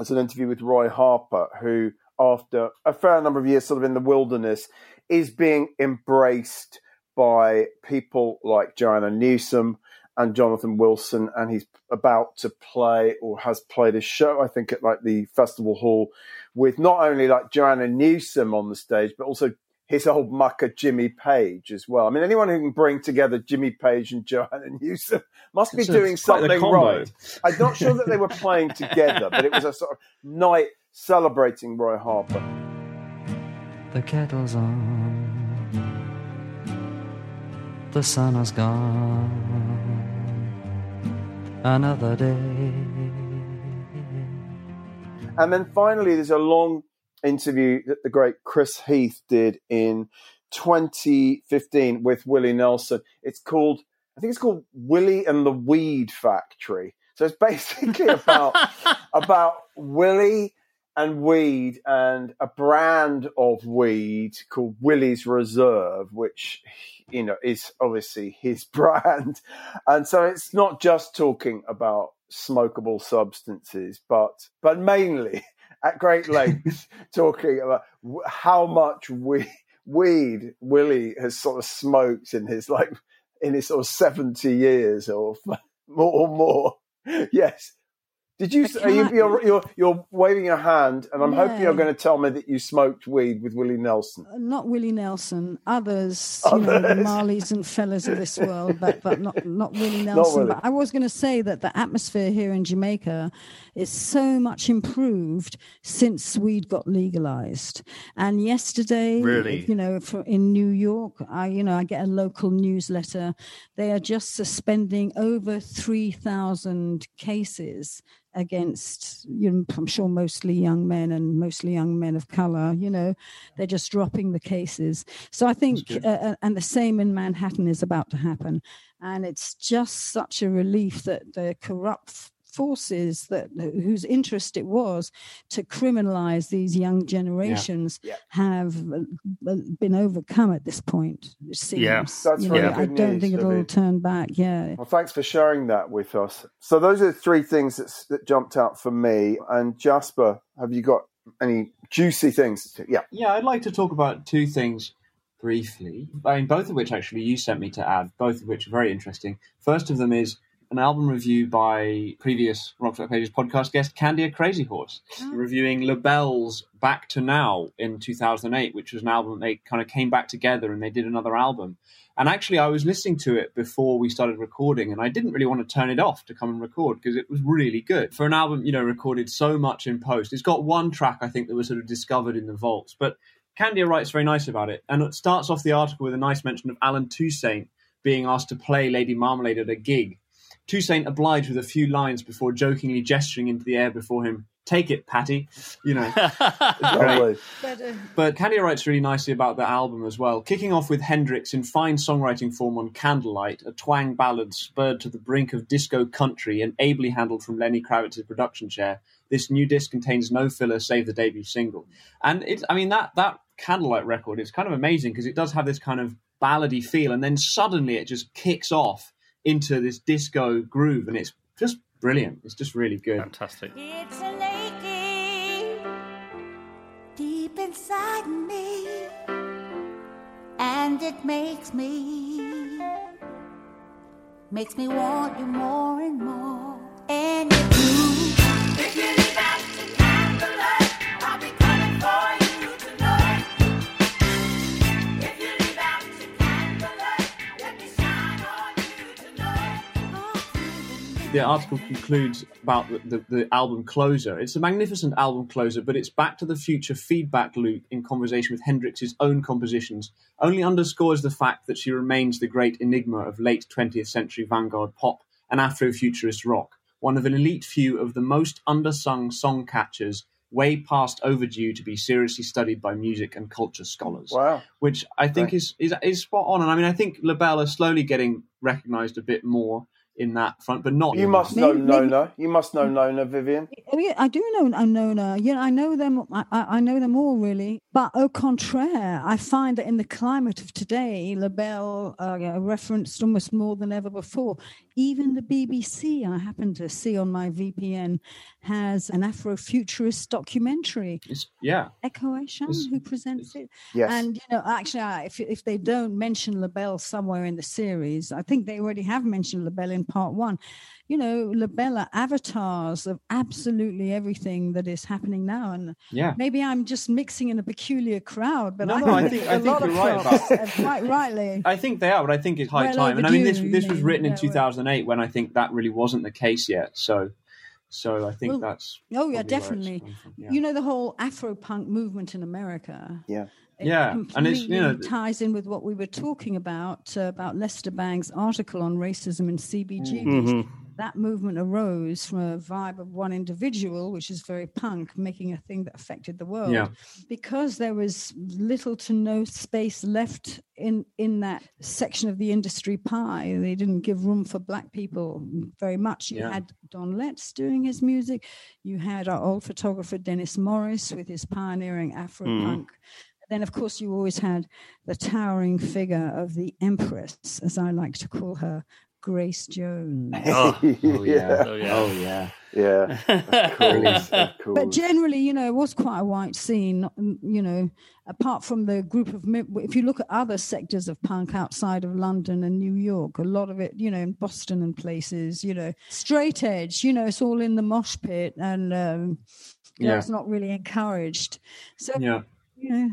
It's an interview with Roy Harper, who, after a fair number of years sort of in the wilderness, is being embraced by people like Joanna Newsom and Jonathan Wilson, and he's about to play or has played a show, I think, at like the festival hall with not only like Joanna Newsom on the stage, but also his old mucker Jimmy Page as well. I mean, anyone who can bring together Jimmy Page and Joanna Newsom must be doing it's quite the something right. I'm not sure that they were playing together, but it was a sort of night celebrating Roy Harper. The kettle's on. The sun has gone. Another day. And then finally, there's a long interview that the great Chris Heath did in 2015 with Willie Nelson. It's called, I think it's called Willie and the Weed Factory. So it's basically [LAUGHS] about about Willie and weed and a brand of weed called Willie's Reserve, which you know is obviously his [LAUGHS] brand. And so it's not just talking about smokable substances, but but mainly [LAUGHS] at great length [LAUGHS] talking about how much we, weed Willie has sort of smoked in his like in his sort of seventy years or more [LAUGHS] or more. Yes. Did you? Are you can I- you're, you're you're waving your hand, and I'm hoping you're going to tell me that you smoked weed with Willie Nelson. Uh, not Willie Nelson, others, you know, the Others. Marleys and fellas of this world, but but not not Willie [LAUGHS] Nelson. Willie. But I was going to say that the atmosphere here in Jamaica is so much improved since weed got legalized. And yesterday, Really? you know, for, in New York, I you know I get a local newsletter. They are just suspending over three thousand cases against you know, I'm sure mostly young men and mostly young men of color you know they're just dropping the cases. So I think uh, uh, and the same in Manhattan is about to happen. And it's just such a relief that the corrupt forces that whose interest it was to criminalize these young generations Yeah. have uh, been overcome at this point it seems Yeah. That's you very I don't news, think it'll David. turn back yeah Well, thanks for sharing that with us. So those are the three things that, that jumped out for me. And Jasper, have you got any juicy things? To, yeah. Yeah, I'd like to talk about two things briefly. I mean, both of which actually you sent me to add, both of which are very interesting. First of them is an album review by previous Rock's Backpages podcast guest Kandia Crazy Horse, ah. reviewing LaBelle's Back to Now in 2008, which was an album they kind of came back together and they did another album. And actually, I was listening to it before we started recording, and I didn't really want to turn it off to come and record because it was really good. For an album, you know, recorded so much in post, it's got one track I think that was sort of discovered in the vaults, but Kandia writes very nice about it, and it starts off the article with a nice mention of Allen Toussaint being asked to play Lady Marmalade at a gig. Toussaint obliged with a few lines before jokingly gesturing into the air before him. Take it, Patti. You know. [LAUGHS] Lovely. But uh, Kandia writes really nicely about the album as well, kicking off with Hendryx in fine songwriting form on Candlelight, a twang ballad spurred to the brink of disco country and ably handled from Lenny Kravitz's production chair. This new disc contains no filler save the debut single. And it's, I mean, that, that Candlelight record is kind of amazing because it does have this kind of ballady feel and then suddenly it just kicks off into this disco groove and it's just brilliant. It's just really good. Fantastic. It's a lady deep inside me, and it makes me makes me want you more and more. And the article concludes about the, the, the album closer. It's a magnificent album closer, but its Back to the Future feedback loop in conversation with Hendryx's own compositions only underscores the fact that she remains the great enigma of late 20th century vanguard pop and Afrofuturist rock, one of an elite few of the most undersung song catchers way past overdue to be seriously studied by music and culture scholars. Wow. Which I think Right. is, is is spot on. And I mean, I think LaBelle is slowly getting recognised a bit more in that front, but not You must know Maybe- maybe- Nona. You must know Nona, Vivien. Oh, yeah, I do know Nona. Yeah, I know them. I, I I know them all really. But au contraire, I find that in the climate of today, LaBelle uh, referenced almost more than ever before. Even the BBC, I happen to see on my VPN, has an Afrofuturist documentary. It's, yeah. Ekow Eshun, who presents it. Yes. And you know, actually, I- if if they don't mention LaBelle somewhere in the series, I think they already have mentioned LaBelle in part one. You know, LaBelle are avatars of absolutely everything that is happening now, and Yeah. maybe I'm just mixing in a peculiar crowd, but No, I no, think, I think- a I think lot you're of right about- quite rightly. [LAUGHS] I think they are, but I think it's high Well time. And I mean, this this you was written in Yeah, well- 2008 when I think that really wasn't the case yet. So, so I think Well, that's Oh yeah, probably where it's definitely. yeah. You know the whole Afro punk movement in America. Yeah. It Yeah, and it's, you know, ties in with what we were talking about uh, about Lester Bangs' article on racism and CBGBs. Mhm. That movement arose from a vibe of one individual, which is very punk, making a thing that affected the world. Yeah. Because there was little to no space left in in that section of the industry pie. They didn't give room for black people very much. You Yeah. had Don Letts doing his music. You had our old photographer Dennis Morris with his pioneering Afro punk. Then, of course, you always had the towering figure of the Empress, as I like to call her, Grace Jones. [LAUGHS] Oh, Oh yeah. Oh, yeah. Oh yeah. Yeah. [LAUGHS] Of course. Of [LAUGHS] course. But generally, you know, it was quite a white scene. You know, apart from the group of, if you look at other sectors of punk outside of London and New York, a lot of it, you know, in Boston and places, you know, straight edge. You know, it's all in the mosh pit, and um, you know, Yeah. it's not really encouraged. So, Yeah. you know,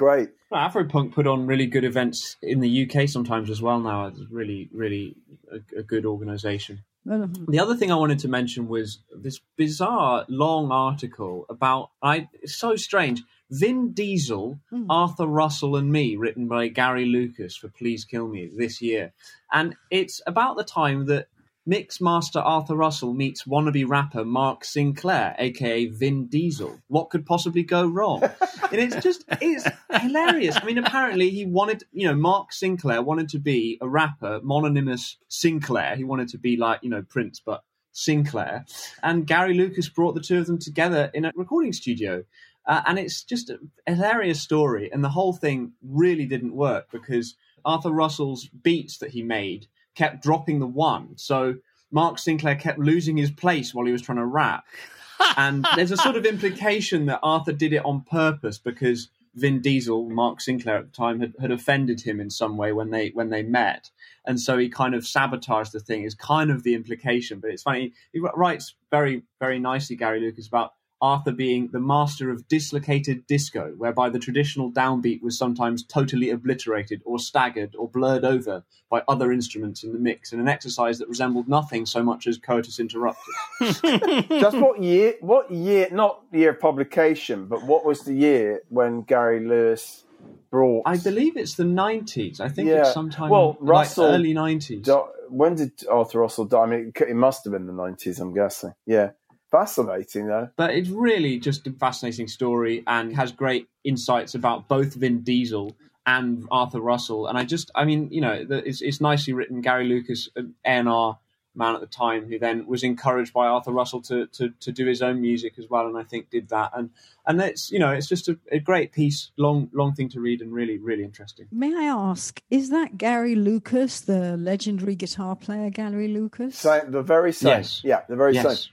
Great. Well, Afropunk put on really good events in the UK sometimes as well. Now it's really, really a, a good organisation. The other thing I wanted to mention was this bizarre long article about I it's so strange. Vin Diesel, Hmm. Arthur Russell, and me, written by Gary Lucas for Please Kill Me this year, and it's about the time that Mix Master Arthur Russell meets wannabe rapper Mark Sinclair, aka Vin Diesel. What could possibly go wrong? and it's just it's hilarious. I mean, apparently he wanted, you know, Mark Sinclair wanted to be a rapper, mononymous Sinclair. He wanted to be like, you know, Prince, but Sinclair. And Gary Lucas brought the two of them together in a recording studio. Uh, and it's just a hilarious story. And the whole thing really didn't work because Arthur Russell's beats that he made kept dropping the one. So Mark Sinclair kept losing his place while he was trying to rap. [LAUGHS] and there's a sort of implication that Arthur did it on purpose because Vin Diesel, Mark Sinclair at the time, had, had offended him in some way when they when they met, and so he kind of sabotaged the thing. Is kind of the implication, but it's funny. He writes very very nicely, Gary Lucas, about Arthur being the master of dislocated disco, whereby the traditional downbeat was sometimes totally obliterated or staggered or blurred over by other instruments in the mix, in an exercise that resembled nothing so much as coitus interruptus. [LAUGHS] Just what year? What year? Not year of publication, but what was the year when Gary Lewis brought? I believe it's the 90s. I think Yeah. it's sometime Well, like Russell early 90s. di- when did Arthur Russell die? I mean, it, it must have been the nineties. I'm guessing. Yeah, fascinating though. But it's really just a fascinating story and has great insights about both Vin Diesel and Arthur Russell. And I just, I mean, you know, it's, it's nicely written. Gary Lucas, uh, an A&R man at the time, who then was encouraged by Arthur Russell to, to, to do his own music as well, and I think did that. And and it's, you know, it's just a, a great piece, long long thing to read, and really really interesting. may I ask, is that Gary Lucas, the legendary guitar player, Gary Lucas? Same, the very same. Yes. Yeah, the very yes, same.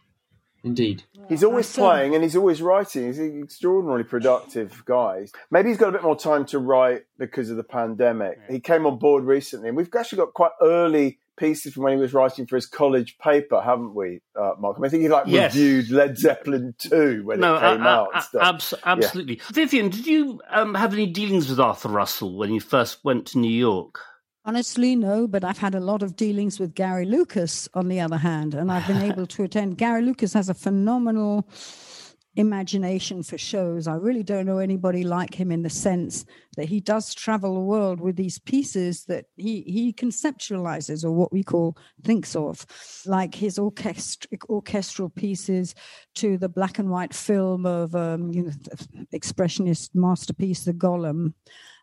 Indeed. He's always I playing and he's always writing. He's an extraordinarily productive guy. Maybe he's got a bit more time to write because of the pandemic. He came on board recently, and we've actually got quite early pieces from when he was writing for his college paper, haven't we, uh, Mark? I, mean, I think he like Yes. reviewed Led Zeppelin two when no, it came a- a- out. and stuff. abs- absolutely. Vivien, did you um, have any dealings with Arthur Russell when you first went to New York? Honestly, no, but I've had a lot of dealings with Gary Lucas on the other hand, and I've been able to attend. Gary Lucas has a phenomenal imagination for shows. I really don't know anybody like him in the sense that he does travel the world with these pieces that he, he conceptualizes or what we call thinks of, like his orchest- orchestral pieces to the black and white film of um, you know, expressionist masterpiece, The Golem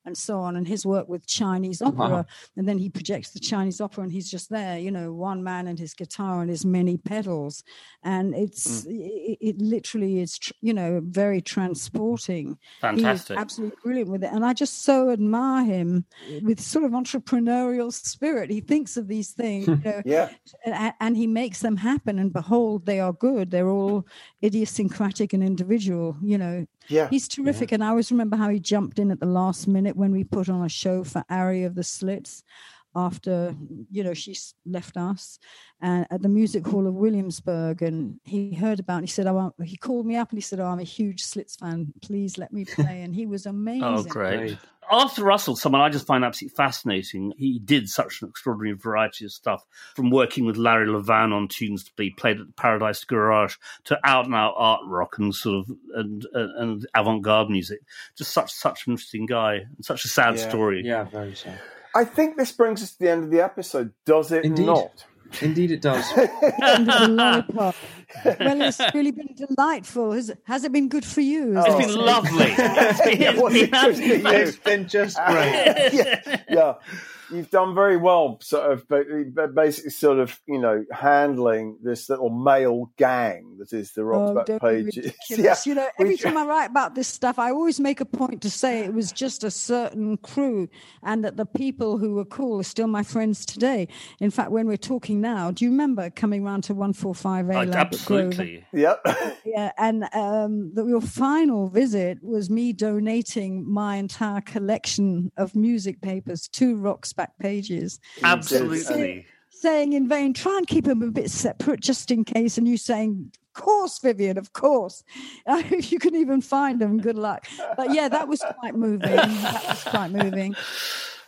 and so on, and his work with Chinese uh-huh. opera. Wow. And then he projects the Chinese opera, and he's just there, you know, one man and his guitar and his many pedals, and it's mm. it, it literally is, you know, very transporting. Fantastic. Absolutely brilliant with it, and I just so admire him with sort of entrepreneurial spirit. He thinks of these things, you [LAUGHS] know, Yeah. and, and he makes them happen. And behold, they are good. They're all idiosyncratic and individual. You know, Yeah. he's terrific. And I always remember how he jumped in at the last minute when we put on a show for Ari of the Slits after you know she left us and at the music hall of williamsburg and he heard about it. he said oh, I want, he called me up and he said oh, i'm a huge slits fan please let me play and he was [LAUGHS] oh, amazing Oh, great. Great. Arthur Russell, someone I just find absolutely fascinating. He did such an extraordinary variety of stuff, from working with Larry Levan on tunes to be played at the Paradise Garage to out and out art rock and sort of and and, and avant garde music. Just such such an interesting guy and such a sad Yeah. story. Yeah, very sad. I think this brings us to the end of the episode. Does it Indeed. not? Indeed, it does. [LAUGHS] Lollipop. well it's [LAUGHS] really been delightful has, has it been good for you as It's they been lovely. [LAUGHS] It's been, it's what's been it good for you? absolutely been just great. yeah, yeah. You've done very well, sort of, ba- ba- basically, sort of, you know, handling this little male gang that is the Oh, Rock's don't Back pages. [LAUGHS] ridiculous. you know, every time I write about this stuff, I always make a point to say it was just a certain crew and that the people who were cool are still my friends today. In fact, when we're talking now, do you remember coming round to 145A Oh, Lambert Grove? absolutely. Yep. [LAUGHS] Yeah, and um, the, your final visit was me donating my entire collection of music papers to Rock's Back Pages. Absolutely. saying in vain, try and keep them a bit separate just in case. And you saying, of course, Vivien, of course. [LAUGHS] if you can even find them, good luck. But yeah, that was quite moving. That was quite moving.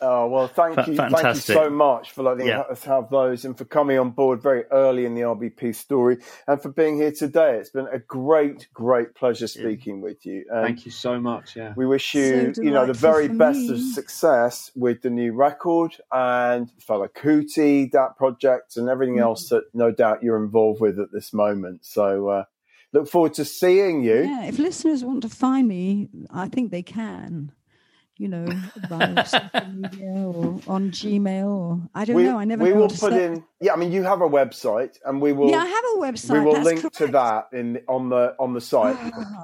Oh well, thank Fa- you, thank you so much for letting Yeah. us have those, and for coming on board very early in the RBP story, and for being here today. It's been a great, great pleasure speaking with you. And Thank you so much. Yeah. We wish you, So you know, the very for best of success with the new record and fellow Cootie, that project, and everything Mm. else that no doubt you're involved with at this moment. So, uh, look forward to seeing you. Yeah, if listeners want to find me, I think they can. You know, [LAUGHS] via social media or on Gmail or I don't we, know. I never we will put in. Yeah, I mean, you have a website, and we will. Yeah, I have a website. we will that's link to that in on the on the site.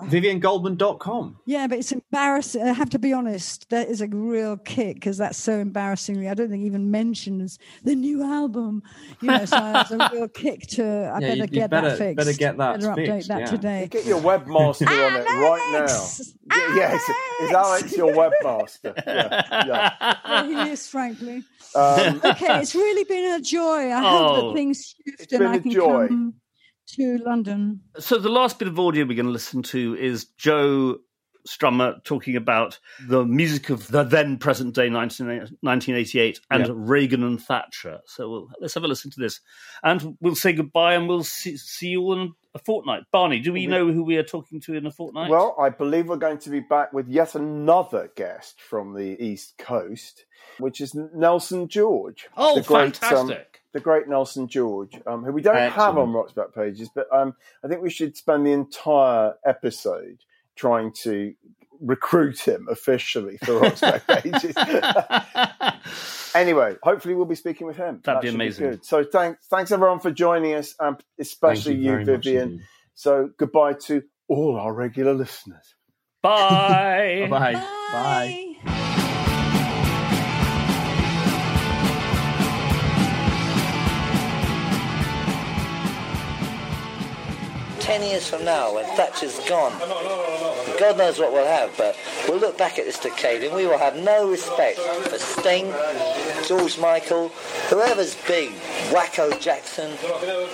VivienGoldman.com. Yeah, but it's embarrassing. I have to be honest. That is a real kick because that's so embarrassingly. I don't think even mentions the new album. You know, so it's a real [LAUGHS] kick to. I Yeah, better you- you get better- that fixed. better get that Better update fixed, that yeah. today. Get your webmaster on it right now. Alex! Y- Yes, is Alex your webmaster? [LAUGHS] Yeah, yeah. Yeah, he is, frankly. Um, Okay, it's really been a joy. I hope Oh. that things shift and been I a can joy. come to London. So the last bit of audio we're going to listen to is Joe Strummer talking about the music of the then present day 19, 1988 and Yeah. Reagan and Thatcher. So we'll, let's have a listen to this, and we'll say goodbye, and we'll see, see you all in a fortnight. Barney, do we know who we are talking to in a fortnight? Well, I believe we're going to be back with yet another guest from the East Coast, which is Nelson George. oh, the great, um, fantastic! the great Nelson George, um, who we don't have on Rock's Backpages, but um, I think we should spend the entire episode trying to recruit him officially for Rock's [LAUGHS] Back Pages. [LAUGHS] anyway, hopefully we'll be speaking with him. That'd That be should amazing. good. So thanks, thanks everyone for joining us, and especially Thank you, very much Vivien. So goodbye to all our regular listeners. [LAUGHS] Bye. Bye-bye. Bye. Ten years from now, when Thatcher's gone, God knows what we'll have, but we'll look back at this decade and we will have no respect for Sting, George Michael, whoever's big, Wacko Jackson.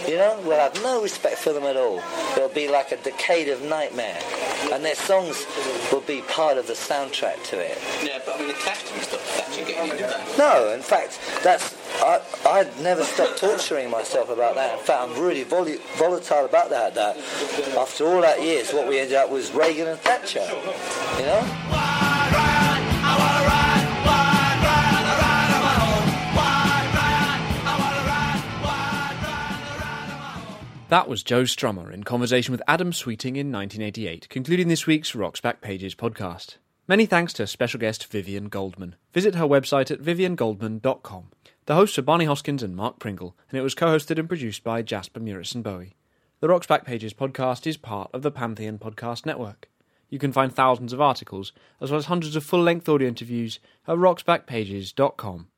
You know, we'll have no respect for them at all. It'll be like a decade of nightmare. and their songs will be part of the soundtrack to it. Yeah, but I mean, the Clapton stuff, Thatcher getting into that. No, in fact, that's I I never stopped torturing myself about that. In fact, I'm really vol- volatile about that. That after all that years, what we ended up was Reagan and Thatcher. You know. That was Joe Strummer in conversation with Adam Sweeting in 1988, concluding this week's Rock's Backpages podcast. Many thanks to special guest Vivien Goldman. Visit her website at viviengoldman.com. The hosts are Barney Hoskyns and Mark Pringle, and it was co-hosted and produced by Jasper Murison Bowie. The Rock's Backpages podcast is part of the Pantheon Podcast Network. You can find thousands of articles, as well as hundreds of full-length audio interviews at rocksbackpages.com.